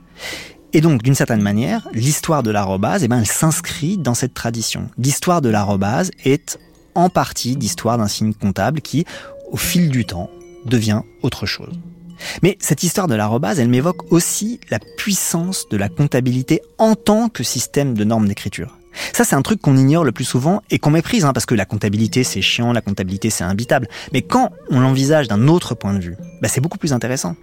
Et donc, d'une certaine manière, l'histoire de l'arrobase, eh ben, elle s'inscrit dans cette tradition. L'histoire de l'arrobase est en partie l'histoire d'un signe comptable qui, au fil du temps, devient autre chose. Mais cette histoire de l'arrobase, elle m'évoque aussi la puissance de la comptabilité en tant que système de normes d'écriture. Ça, c'est un truc qu'on ignore le plus souvent et qu'on méprise, hein, parce que la comptabilité, c'est chiant, la comptabilité, c'est imbitable. Mais quand on l'envisage d'un autre point de vue, bah, c'est beaucoup plus intéressant.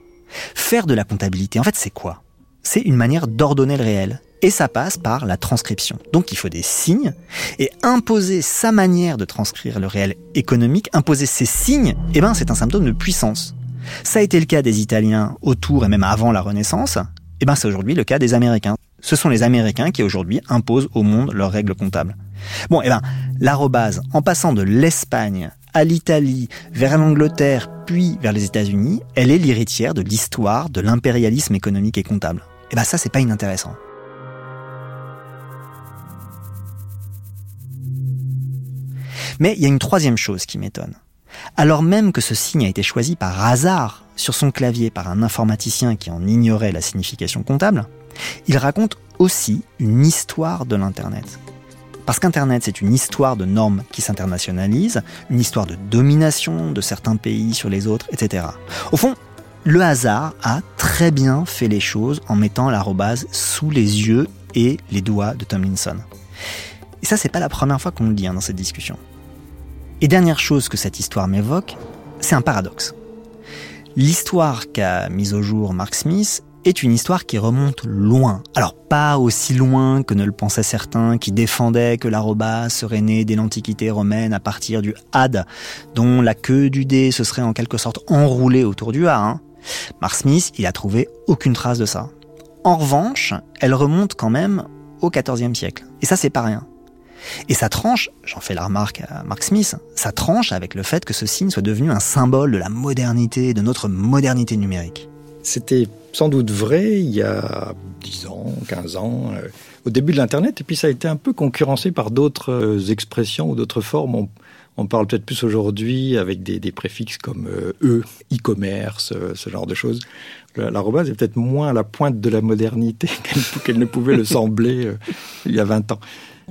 Faire de la comptabilité, en fait, c'est quoi? C'est une manière d'ordonner le réel. Et ça passe par la transcription. Donc il faut des signes, et imposer sa manière de transcrire le réel économique, imposer ces signes, eh ben, c'est un symptôme de puissance. Ça a été le cas des Italiens autour et même avant la Renaissance, et ben, c'est aujourd'hui le cas des Américains. Ce sont les Américains qui aujourd'hui imposent au monde leurs règles comptables. Bon, et ben, l'arrobase, en passant de l'Espagne à l'Italie, vers l'Angleterre, puis vers les États-Unis, elle est l'héritière de l'histoire de l'impérialisme économique et comptable. Et ben ça, c'est pas inintéressant. Mais il y a une troisième chose qui m'étonne. Alors même que ce signe a été choisi par hasard sur son clavier par un informaticien qui en ignorait la signification comptable, il raconte aussi une histoire de l'Internet. Parce qu'Internet, c'est une histoire de normes qui s'internationalisent, une histoire de domination de certains pays sur les autres, etc. Au fond, le hasard a très bien fait les choses en mettant l'arrobase sous les yeux et les doigts de Tomlinson. Et ça, c'est pas la première fois qu'on le dit hein, dans cette discussion. Et dernière chose que cette histoire m'évoque, c'est un paradoxe. L'histoire qu'a mise au jour Mark Smith est une histoire qui remonte loin. Alors pas aussi loin que ne le pensaient certains qui défendaient que l'arrobas serait né dès l'Antiquité romaine à partir du had, dont la queue du dé se serait en quelque sorte enroulée autour du a. Hein. Mark Smith, il a trouvé aucune trace de ça. En revanche, elle remonte quand même au XIVe siècle. Et ça, c'est pas rien. Et ça tranche, j'en fais la remarque à Mark Smith, ça tranche avec le fait que ce signe soit devenu un symbole de la modernité, de notre modernité numérique. C'était sans doute vrai il y a 10 ans, 15 ans, euh, au début de l'Internet, et puis ça a été un peu concurrencé par d'autres euh, expressions ou d'autres formes. On, parle peut-être plus aujourd'hui avec des, préfixes comme euh, E, e-commerce, ce genre de choses. L'arrobase est peut-être moins à la pointe de la modernité <laughs> qu'elle qu ne pouvait le sembler il y a 20 ans.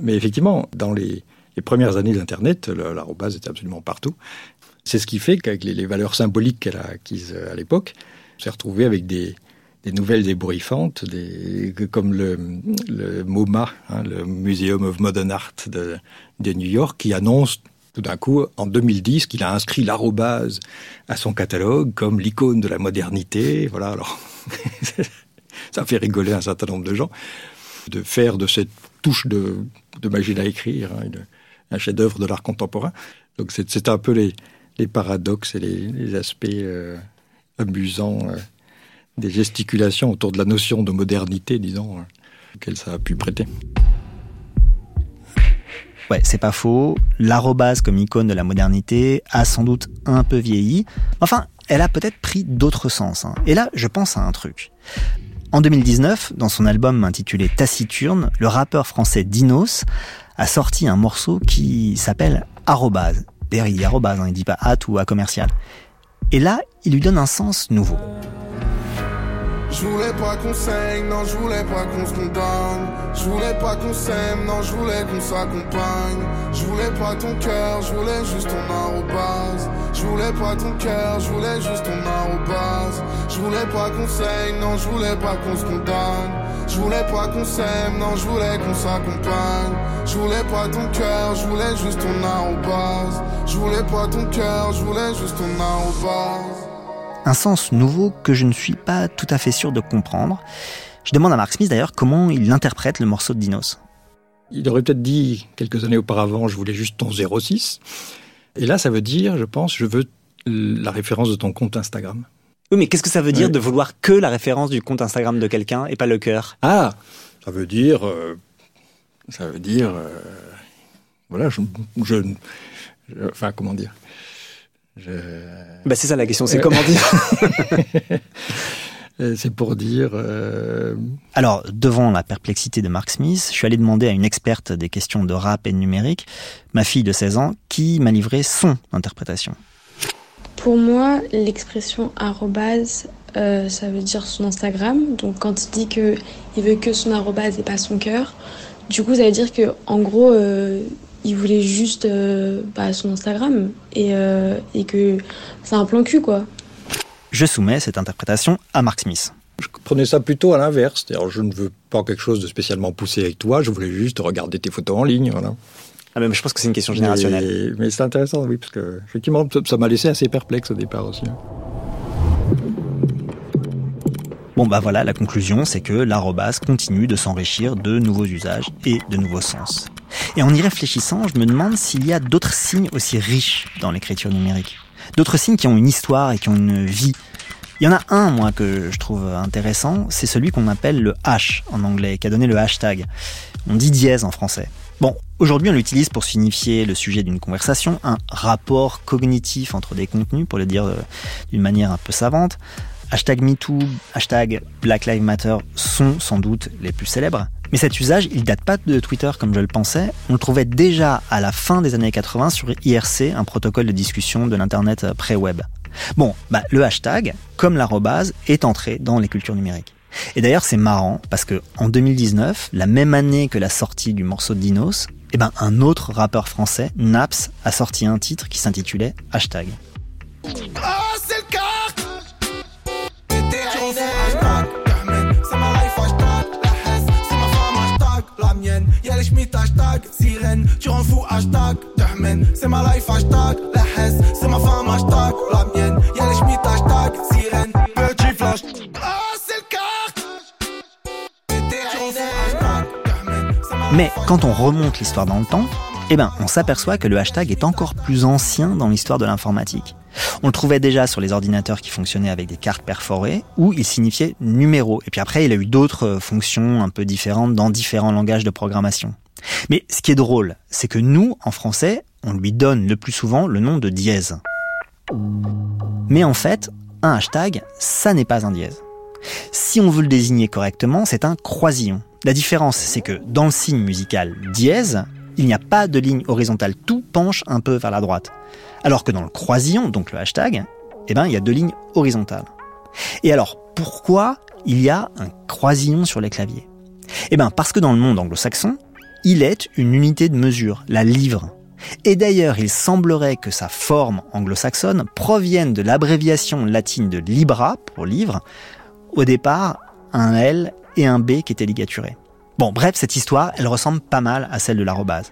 Mais effectivement, dans les, premières années d'Internet, l'arrobase était absolument partout. C'est ce qui fait qu'avec les, valeurs symboliques qu'elle a acquises à l'époque, s'est retrouvé avec des, nouvelles ébouriffantes, des, comme le, MoMA, hein, le Museum of Modern Art de, New York, qui annonce tout d'un coup, en 2010, qu'il a inscrit l'arrobase à son catalogue comme l'icône de la modernité. Voilà, alors <laughs> ça fait rigoler un certain nombre de gens de faire de cette touche de, de machine à écrire hein, un chef-d'œuvre de l'art contemporain. Donc c'est un peu les, paradoxes et les, les aspects euh, amusants euh, des gesticulations autour de la notion de modernité, disons, euh, auquel ça a pu prêter. Ouais, c'est pas faux. L'arrobase comme icône de la modernité a sans doute un peu vieilli. Enfin, elle a peut-être pris d'autres sens. Hein. Et là, je pense à un truc. En 2019, dans son album intitulé Taciturne, le rappeur français Dinos a sorti un morceau qui s'appelle Arrobase. Dit arrobase, hein, il dit pas at ou à commercial. Et là, il lui donne un sens nouveau. Je voulais pas qu'on saigne, non, je voulais pas qu'on se condamne. Je voulais pas qu'on s'aime, non, je voulais qu'on s'accompagne. Je voulais pas ton cœur, je voulais juste ton arrobase. Je voulais pas ton cœur, je voulais juste ton arrobase. Je voulais pas qu'on saigne, non, je voulais pas qu'on se condamne. Je voulais pas qu'on s'aime, non, je voulais qu'on s'accompagne. Je voulais pas ton cœur, je voulais juste ton arrobase. Je voulais pas ton cœur, je voulais juste ton arrobase un sens nouveau que je ne suis pas tout à fait sûr de comprendre. Je demande à Mark Smith d'ailleurs comment il interprète le morceau de Dinos. Il aurait peut-être dit quelques années auparavant, je voulais juste ton 06. Et là, ça veut dire, je pense, je veux la référence de ton compte Instagram. Oui, mais qu'est-ce que ça veut dire de vouloir que la référence du compte Instagram de quelqu'un et pas le cœur? Ah, ça veut dire, euh, ça veut dire, euh, voilà, je, je, enfin, comment dire? Bah c'est ça la question, c'est comment dire <laughs> <laughs> C'est pour dire... Euh, Alors, devant la perplexité de Mark Smith, je suis allé demander à une experte des questions de rap et de numérique, ma fille de 16 ans, qui m'a livré son interprétation. Pour moi, l'expression arrobase, euh, ça veut dire son Instagram. Donc quand il dit que il veut que son arrobase et pas son cœur, du coup ça veut dire que en gros euh, il voulait juste euh, bah, son Instagram et, euh, et que c'est un plan cul quoi. Je soumets cette interprétation à Mark Smith. Je prenais ça plutôt à l'inverse. Je ne veux pas quelque chose de spécialement poussé avec toi, je voulais juste regarder tes photos en ligne. Voilà. Ah mais je pense que c'est une question générationnelle. Mais, c'est intéressant, oui, parce que effectivement, ça m'a laissé assez perplexe au départ aussi. Bon bah voilà, la conclusion, c'est que l'arrobase continue de s'enrichir de nouveaux usages et de nouveaux sens. Et en y réfléchissant, je me demande s'il y a d'autres signes aussi riches dans l'écriture numérique. D'autres signes qui ont une histoire et qui ont une vie. Il y en a un, moi, que je trouve intéressant, c'est celui qu'on appelle le hash en anglais, qui a donné le hashtag. On dit dièse en français. Bon, aujourd'hui on l'utilise pour signifier le sujet d'une conversation, un rapport cognitif entre des contenus, pour le dire euh, d'une manière un peu savante. Hashtag MeToo, hashtag Black Lives Matter sont sans doute les plus célèbres. Mais cet usage, il date pas de Twitter comme je le pensais. On le trouvait déjà à la fin des années 80 sur IRC, un protocole de discussion de l'Internet pré-web. Bon, bah, le hashtag, comme l'arrobase, est entré dans les cultures numériques. Et d'ailleurs, c'est marrant parce que en 2019, la même année que la sortie du morceau de Dinos, eh ben, un autre rappeur français, Naps, a sorti un titre qui s'intitulait Hashtag. Ah, Mais quand on remonte l'histoire dans le temps, eh ben, on s'aperçoit que le hashtag est encore plus ancien dans l'histoire de l'informatique. On le trouvait déjà sur les ordinateurs qui fonctionnaient avec des cartes perforées, où il signifiait numéro. Et puis après, il a eu d'autres fonctions un peu différentes dans différents langages de programmation. Mais ce qui est drôle, c'est que nous, en français, on lui donne le plus souvent le nom de dièse. Mais en fait, un hashtag, ça n'est pas un dièse. Si on veut le désigner correctement, c'est un croisillon. La différence, c'est que dans le signe musical dièse, il n'y a pas de ligne horizontale, tout penche un peu vers la droite. Alors que dans le croisillon, donc le hashtag, eh ben, il y a deux lignes horizontales. Et alors, pourquoi il y a un croisillon sur les claviers? Eh bien, parce que dans le monde anglo-saxon, il est une unité de mesure, la livre. Et d'ailleurs, il semblerait que sa forme anglo-saxonne provienne de l'abréviation latine de libra, pour livre, au départ, un L et un B qui étaient ligaturés. Bon, bref, cette histoire, elle ressemble pas mal à celle de l'arrobase.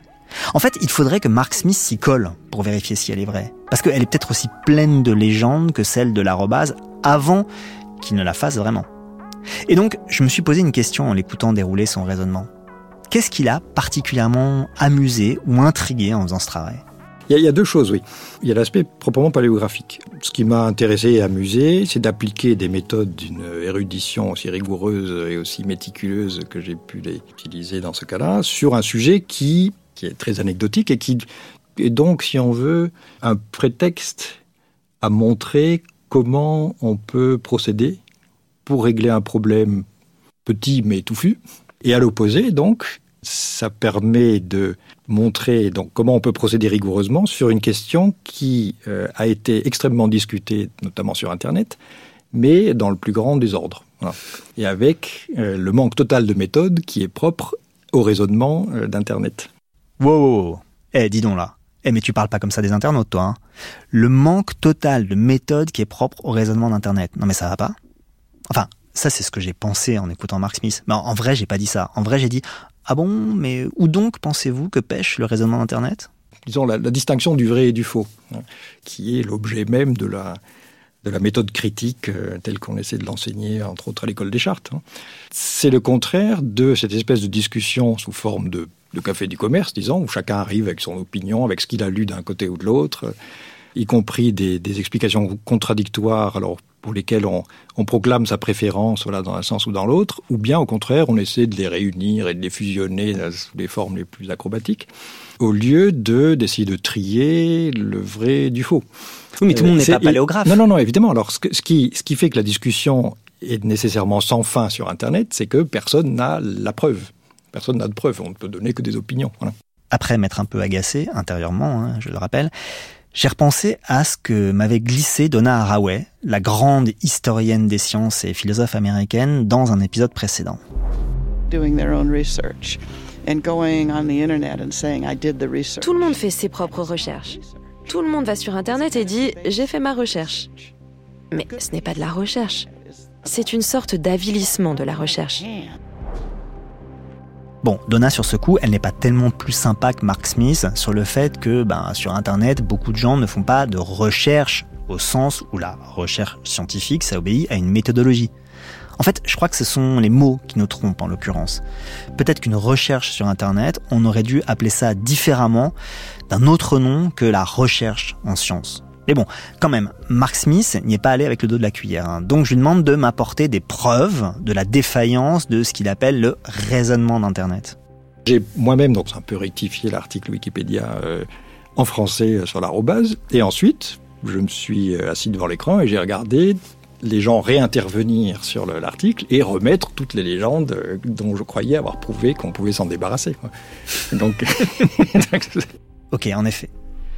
En fait, il faudrait que Mark Smith s'y colle pour vérifier si elle est vraie. Parce qu'elle est peut-être aussi pleine de légendes que celle de l'arrobase avant qu'il ne la fasse vraiment. Et donc, je me suis posé une question en l'écoutant dérouler son raisonnement. Qu'est-ce qu'il a particulièrement amusé ou intrigué en faisant ce travail? Il y, a, deux choses, oui. Il y a l'aspect proprement paléographique. Ce qui m'a intéressé et amusé, c'est d'appliquer des méthodes d'une érudition aussi rigoureuse et aussi méticuleuse que j'ai pu les utiliser dans ce cas-là, sur un sujet qui, qui est très anecdotique et qui est donc, si on veut, un prétexte à montrer comment on peut procéder pour régler un problème petit mais touffu. Et à l'opposé, donc, ça permet de montrer donc comment on peut procéder rigoureusement sur une question qui euh, a été extrêmement discutée, notamment sur Internet, mais dans le plus grand désordre. Voilà. Et avec euh, le manque total de méthode qui est propre au raisonnement euh, d'Internet. Wow, wow. Eh, dis donc là. Eh, mais tu parles pas comme ça des internautes, toi. Hein. Le manque total de méthode qui est propre au raisonnement d'Internet. Non, mais ça va pas. Enfin, ça, c'est ce que j'ai pensé en écoutant Mark Smith. Mais en, vrai, j'ai pas dit ça. En vrai, j'ai dit Ah bon, mais où donc pensez-vous que pêche le raisonnement d'Internet? Disons la, distinction du vrai et du faux, hein, qui est l'objet même de la, de la méthode critique euh, telle qu'on essaie de l'enseigner, entre autres à l'école des chartes. hein. C'est le contraire de cette espèce de discussion sous forme de, de café du commerce, disons, où chacun arrive avec son opinion, avec ce qu'il a lu d'un côté ou de l'autre, y compris des, des explications contradictoires, alors pour lesquelles on, on proclame sa préférence voilà, dans un sens ou dans l'autre, ou bien au contraire, on essaie de les réunir et de les fusionner euh, sous les formes les plus acrobatiques, au lieu de d'essayer de trier le vrai du faux. Oui, mais tout le monde Euh, n'est pas paléographe. Non, non, non, évidemment. Alors, ce, que- ce qui, ce qui fait que la discussion est nécessairement sans fin sur Internet, c'est que personne n'a la preuve. Personne n'a de preuve. On ne peut donner que des opinions. Voilà. Après m'être un peu agacé intérieurement, hein, je le rappelle, j'ai repensé à ce que m'avait glissé Donna Haraway, la grande historienne des sciences et philosophe américaine, dans un épisode précédent. doing their own research and going on the internet and saying I did the research. Tout le monde fait ses propres recherches. Tout le monde va sur Internet et dit J'ai fait ma recherche. Mais ce n'est pas de la recherche. C'est une sorte d'avilissement de la recherche. Bon, Donna, sur ce coup, elle n'est pas tellement plus sympa que Mark Smith sur le fait que, ben, sur Internet, beaucoup de gens ne font pas de recherche au sens où la recherche scientifique, ça obéit à une méthodologie. En fait, je crois que ce sont les mots qui nous trompent en l'occurrence. Peut-être qu'une recherche sur Internet, on aurait dû appeler ça différemment, d'un autre nom que la recherche en sciences. Mais bon, quand même, Mark Smith n'y est pas allé avec le dos de la cuillère. hein. Donc je lui demande de m'apporter des preuves de la défaillance de ce qu'il appelle le raisonnement d'Internet. J'ai moi-même donc un peu rectifié l'article Wikipédia euh, en français euh, sur l'arrobase. Et ensuite, je me suis euh, assis devant l'écran et j'ai regardé les gens réintervenir sur le- l'article et remettre toutes les légendes euh, dont je croyais avoir prouvé qu'on pouvait s'en débarrasser. quoi. Donc, <laughs> Ok, en effet.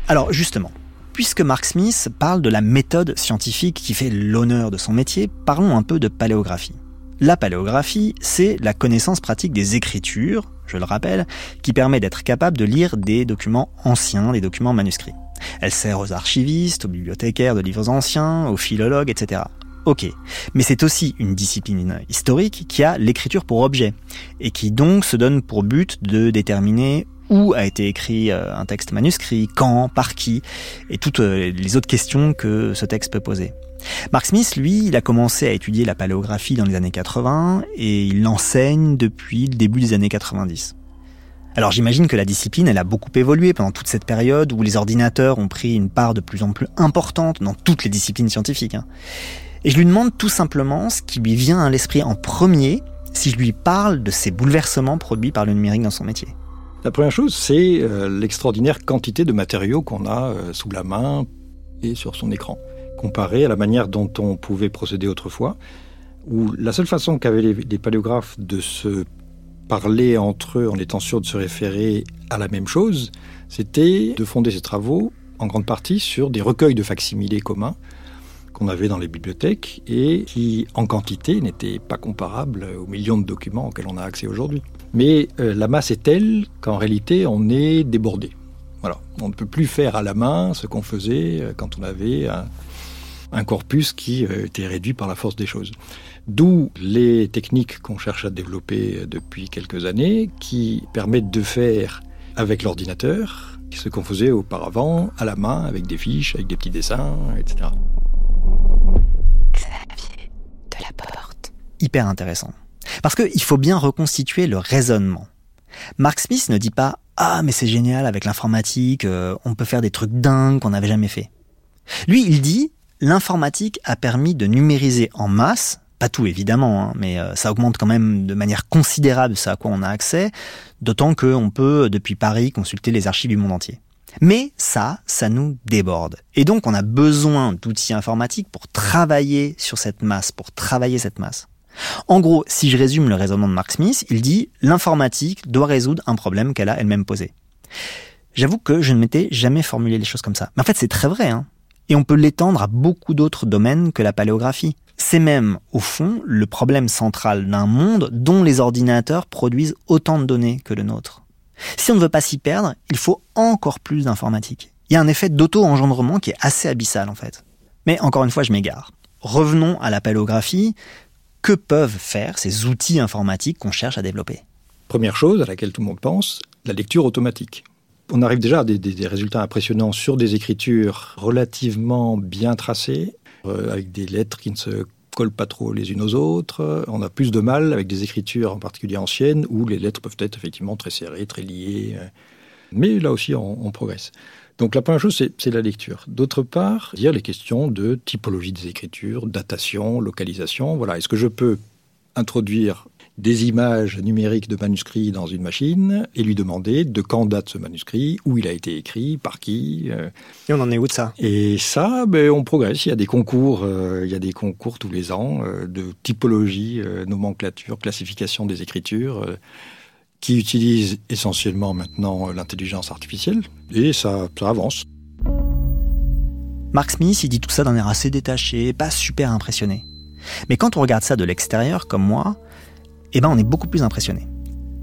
Alors justement, puisque Mark Smith parle de la méthode scientifique qui fait l'honneur de son métier, parlons un peu de paléographie. La paléographie, c'est la connaissance pratique des écritures, je le rappelle, qui permet d'être capable de lire des documents anciens, des documents manuscrits. Elle sert aux archivistes, aux bibliothécaires de livres anciens, aux philologues, etc. Ok, mais c'est aussi une discipline historique qui a l'écriture pour objet, et qui donc se donne pour but de déterminer où a été écrit euh, un texte manuscrit, quand, par qui, et toutes euh, les autres questions que ce texte peut poser. Mark Smith, lui, il a commencé à étudier la paléographie dans les années 80 et il l'enseigne depuis le début des années 90. Alors j'imagine que la discipline, elle a beaucoup évolué pendant toute cette période où les ordinateurs ont pris une part de plus en plus importante dans toutes les disciplines scientifiques. hein. Et je lui demande tout simplement ce qui lui vient à l'esprit en premier si je lui parle de ces bouleversements produits par le numérique dans son métier. La première chose, c'est euh, l'extraordinaire quantité de matériaux qu'on a euh, sous la main et sur son écran, comparé à la manière dont on pouvait procéder autrefois, où la seule façon qu'avaient les, paléographes de se parler entre eux en étant sûrs de se référer à la même chose, c'était de fonder ses travaux en grande partie sur des recueils de facsimilés communs qu'on avait dans les bibliothèques et qui, en quantité, n'étaient pas comparables aux millions de documents auxquels on a accès aujourd'hui. Mais euh, la masse est telle qu'en réalité, on est débordé. Voilà. On ne peut plus faire à la main ce qu'on faisait euh, quand on avait un, un corpus qui euh, était réduit par la force des choses. D'où les techniques qu'on cherche à développer depuis quelques années, qui permettent de faire avec l'ordinateur ce qu'on faisait auparavant à la main, avec des fiches, avec des petits dessins, etc. Xavier de la Porte. hyper intéressant. Parce qu'il faut bien reconstituer le raisonnement. Mark Smith ne dit pas Ah, mais c'est génial avec l'informatique, euh, on peut faire des trucs dingues qu'on n'avait jamais fait. Lui, il dit L'informatique a permis de numériser en masse, pas tout évidemment, hein, mais euh, ça augmente quand même de manière considérable ce à quoi on a accès, d'autant qu'on peut, depuis Paris, consulter les archives du monde entier. Mais ça, ça nous déborde. Et donc on a besoin d'outils informatiques pour travailler sur cette masse, pour travailler cette masse. En gros, si je résume le raisonnement de Mark Smith, il dit l'informatique doit résoudre un problème qu'elle a elle-même posé. J'avoue que je ne m'étais jamais formulé les choses comme ça. Mais en fait, c'est très vrai, hein. Et on peut l'étendre à beaucoup d'autres domaines que la paléographie. C'est même, au fond, le problème central d'un monde dont les ordinateurs produisent autant de données que le nôtre. Si on ne veut pas s'y perdre, il faut encore plus d'informatique. Il y a un effet d'auto-engendrement qui est assez abyssal en fait. Mais encore une fois, je m'égare. Revenons à la paléographie. Que peuvent faire ces outils informatiques qu'on cherche à développer Première chose à laquelle tout le monde pense, la lecture automatique. On arrive déjà à des, résultats impressionnants sur des écritures relativement bien tracées, euh, avec des lettres qui ne se collent pas trop les unes aux autres. On a plus de mal avec des écritures en particulier anciennes où les lettres peuvent être effectivement très serrées, très liées. Mais là aussi, on progresse. Donc la première chose, c'est la lecture. D'autre part, dire les questions de typologie des écritures, datation, localisation. Voilà, est-ce que je peux introduire des images numériques de manuscrits dans une machine et lui demander de quand date ce manuscrit, où il a été écrit, par qui. euh. Et on en est où de ça? Et ça, ben, on progresse. Il y a des concours, euh, il y a des concours tous les ans euh, de typologie, nomenclature, classification des écritures, qui utilisent essentiellement maintenant euh, l'intelligence artificielle. Et ça, ça avance. Mark Smith, il dit tout ça d'un air assez détaché, pas super impressionné. Mais quand on regarde ça de l'extérieur, comme moi, eh ben on est beaucoup plus impressionné.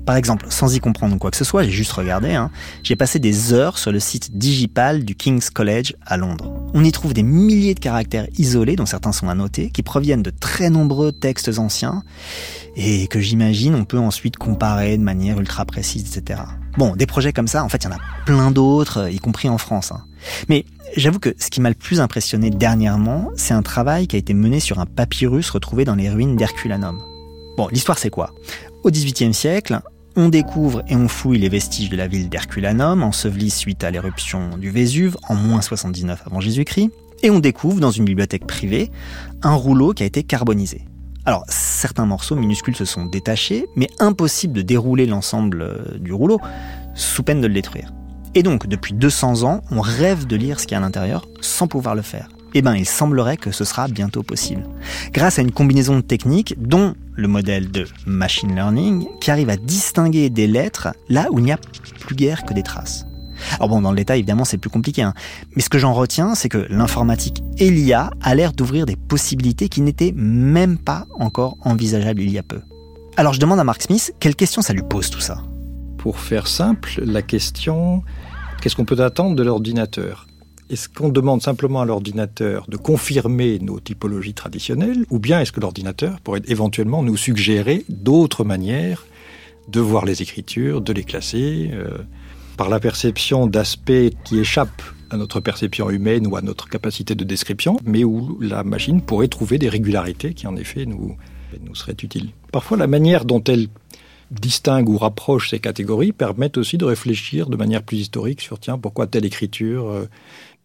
Par exemple, sans y comprendre quoi que ce soit, j'ai juste regardé, hein, j'ai passé des heures sur le site Digipal du King's College à Londres. On y trouve des milliers de caractères isolés, dont certains sont annotés, qui proviennent de très nombreux textes anciens, et que j'imagine on peut ensuite comparer de manière ultra précise, etc. Bon, des projets comme ça, en fait, il y en a plein d'autres, y compris en France. hein. Mais j'avoue que ce qui m'a le plus impressionné dernièrement, c'est un travail qui a été mené sur un papyrus retrouvé dans les ruines d'Herculanum. Bon, l'histoire c'est quoi? Au XVIIIe siècle, on découvre et on fouille les vestiges de la ville d'Herculanum, ensevelie suite à l'éruption du Vésuve en moins 79 avant Jésus-Christ, et on découvre dans une bibliothèque privée un rouleau qui a été carbonisé. Alors, certains morceaux minuscules se sont détachés, mais impossible de dérouler l'ensemble euh, du rouleau, sous peine de le détruire. Et donc, depuis 200 ans, on rêve de lire ce qu'il y a à l'intérieur sans pouvoir le faire. Eh ben, il semblerait que ce sera bientôt possible. Grâce à une combinaison de techniques, dont le modèle de machine learning, qui arrive à distinguer des lettres là où il n'y a plus guère que des traces. Alors bon, dans le détail, évidemment, c'est plus compliqué. hein. Mais ce que j'en retiens, c'est que l'informatique et l'IA a l'air d'ouvrir des possibilités qui n'étaient même pas encore envisageables il y a peu. Alors je demande à Mark Smith, quelle question ça lui pose tout ça Pour faire simple, la question qu'est-ce qu'on peut attendre de l'ordinateur? Est-ce qu'on demande simplement à l'ordinateur de confirmer nos typologies traditionnelles ou bien est-ce que l'ordinateur pourrait éventuellement nous suggérer d'autres manières de voir les écritures, de les classer euh, par la perception d'aspects qui échappent à notre perception humaine ou à notre capacité de description, mais où la machine pourrait trouver des régularités qui en effet nous, seraient utiles? Parfois la manière dont elle distingue ou rapproche ces catégories permettent aussi de réfléchir de manière plus historique sur tiens pourquoi telle écriture euh,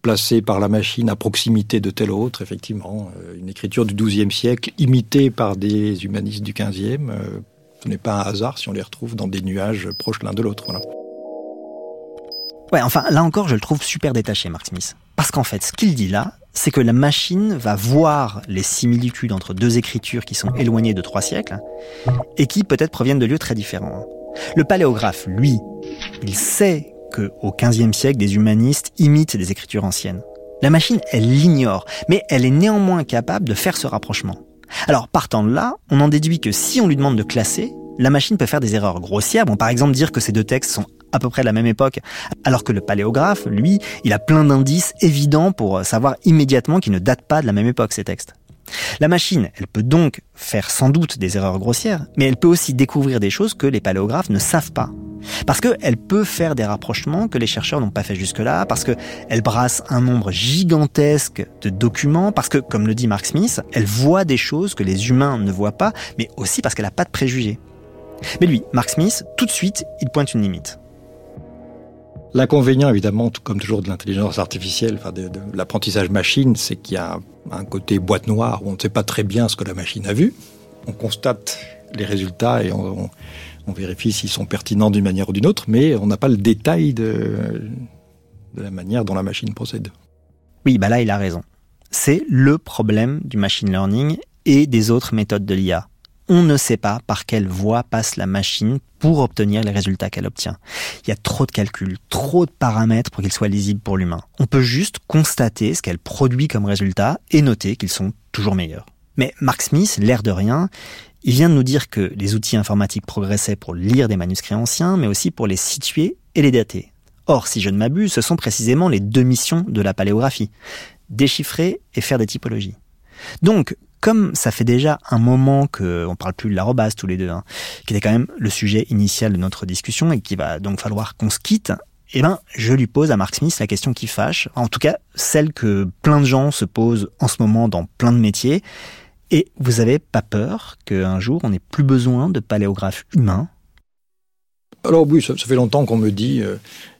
placée par la machine à proximité de telle autre effectivement euh, une écriture du XIIe siècle imitée par des humanistes du XVe euh, ce n'est pas un hasard si on les retrouve dans des nuages proches l'un de l'autre voilà. Enfin, là encore, je le trouve super détaché, Mark Smith. Parce qu'en fait, ce qu'il dit là, c'est que la machine va voir les similitudes entre deux écritures qui sont éloignées de trois siècles et qui peut-être proviennent de lieux très différents. Le paléographe, lui, il sait que au XVe siècle, des humanistes imitent des écritures anciennes. La machine, elle l'ignore, mais elle est néanmoins capable de faire ce rapprochement. Alors, partant de là, on en déduit que si on lui demande de classer, la machine peut faire des erreurs grossières. Bon, par exemple, dire que ces deux textes sont à peu près de la même époque, alors que le paléographe, lui, il a plein d'indices évidents pour savoir immédiatement qu'ils ne datent pas de la même époque, ces textes. La machine, elle peut donc faire sans doute des erreurs grossières, mais elle peut aussi découvrir des choses que les paléographes ne savent pas. Parce qu'elle peut faire des rapprochements que les chercheurs n'ont pas fait jusque-là, parce qu'elle brasse un nombre gigantesque de documents, parce que, comme le dit Mark Smith, elle voit des choses que les humains ne voient pas, mais aussi parce qu'elle n'a pas de préjugés. Mais lui, Mark Smith, tout de suite, il pointe une limite. L'inconvénient, évidemment, comme toujours de l'intelligence artificielle, enfin de, l'apprentissage machine, c'est qu'il y a un, côté boîte noire où on ne sait pas très bien ce que la machine a vu. On constate les résultats et on, on vérifie s'ils sont pertinents d'une manière ou d'une autre, mais on n'a pas le détail de, la manière dont la machine procède. Oui, bah là, il a raison. C'est le problème du machine learning et des autres méthodes de l'IA. on ne sait pas par quelle voie passe la machine pour obtenir les résultats qu'elle obtient. Il y a trop de calculs, trop de paramètres pour qu'ils soient lisibles pour l'humain. On peut juste constater ce qu'elle produit comme résultat et noter qu'ils sont toujours meilleurs. Mais Mark Smith, l'air de rien, il vient de nous dire que les outils informatiques progressaient pour lire des manuscrits anciens, mais aussi pour les situer et les dater. Or, si je ne m'abuse, ce sont précisément les deux missions de la paléographie. Déchiffrer et faire des typologies. Donc, comme ça fait déjà un moment qu'on ne parle plus de l'arrobase tous les deux, hein, qui était quand même le sujet initial de notre discussion et qu'il va donc falloir qu'on se quitte, eh ben, je lui pose à Mark Smith la question qui fâche, en tout cas celle que plein de gens se posent en ce moment dans plein de métiers. Et vous avez pas peur qu'un jour on n'ait plus besoin de paléographes humains? Alors oui, ça, fait longtemps qu'on me dit euh,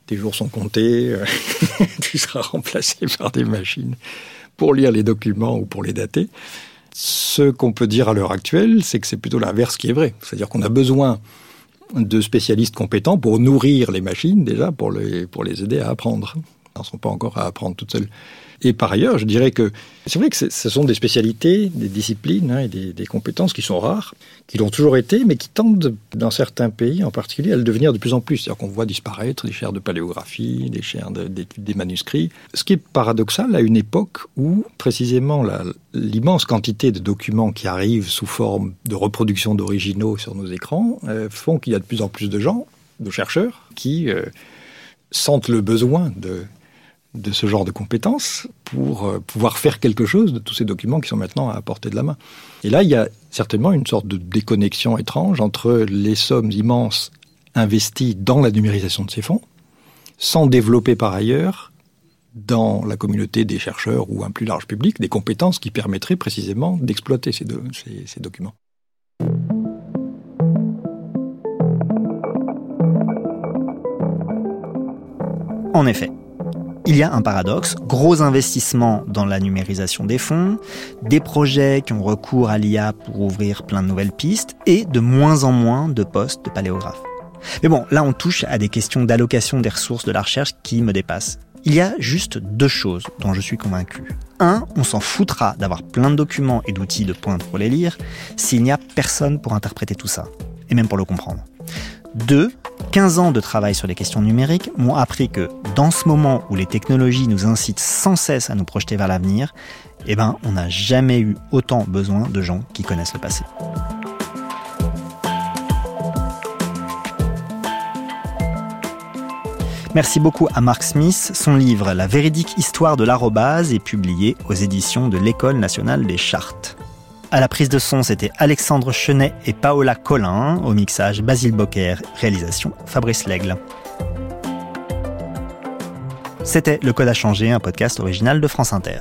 tes jours sont comptés, euh, <laughs> tu seras remplacé par des machines pour lire les documents ou pour les dater. Ce qu'on peut dire à l'heure actuelle, c'est que c'est plutôt l'inverse qui est vrai. C'est-à-dire qu'on a besoin de spécialistes compétents pour nourrir les machines déjà, pour les, pour les aider à apprendre. Elles ne sont pas encore à apprendre toutes seules. Et par ailleurs, je dirais que c'est vrai que ce sont des spécialités, des disciplines hein, et des, compétences qui sont rares, qui l'ont toujours été, mais qui tendent, dans certains pays en particulier, à le devenir de plus en plus. C'est-à-dire qu'on voit disparaître des chaires de paléographie, des chaires des manuscrits. Ce qui est paradoxal à une époque où, précisément, l'immense quantité de documents qui arrivent sous forme de reproduction d'originaux sur nos écrans euh, font qu'il y a de plus en plus de gens, de chercheurs, qui euh, sentent le besoin de de ce genre de compétences pour euh, pouvoir faire quelque chose de tous ces documents qui sont maintenant à portée de la main. Et là, il y a certainement une sorte de déconnexion étrange entre les sommes immenses investies dans la numérisation de ces fonds, sans développer par ailleurs dans la communauté des chercheurs ou un plus large public des compétences qui permettraient précisément d'exploiter ces, ces documents. En effet, il y a un paradoxe, gros investissement dans la numérisation des fonds, des projets qui ont recours à l'IA pour ouvrir plein de nouvelles pistes et de moins en moins de postes de paléographes. Mais bon, là on touche à des questions d'allocation des ressources de la recherche qui me dépassent. Il y a juste deux choses dont je suis convaincu. Un, on s'en foutra d'avoir plein de documents et d'outils de pointe pour les lire s'il n'y a personne pour interpréter tout ça, et même pour le comprendre. Deux, 15 ans de travail sur les questions numériques m'ont appris que dans ce moment où les technologies nous incitent sans cesse à nous projeter vers l'avenir, eh ben, on n'a jamais eu autant besoin de gens qui connaissent le passé. Merci beaucoup à Mark Smith. Son livre La véridique histoire de l'arrobase est publié aux éditions de l'École nationale des chartes. À la prise de son, c'était Alexandre Chenet et Paola Collin. Au mixage, Basile Bocquer. Réalisation, Fabrice Lègle. C'était Le Code a changé, un podcast original de France Inter.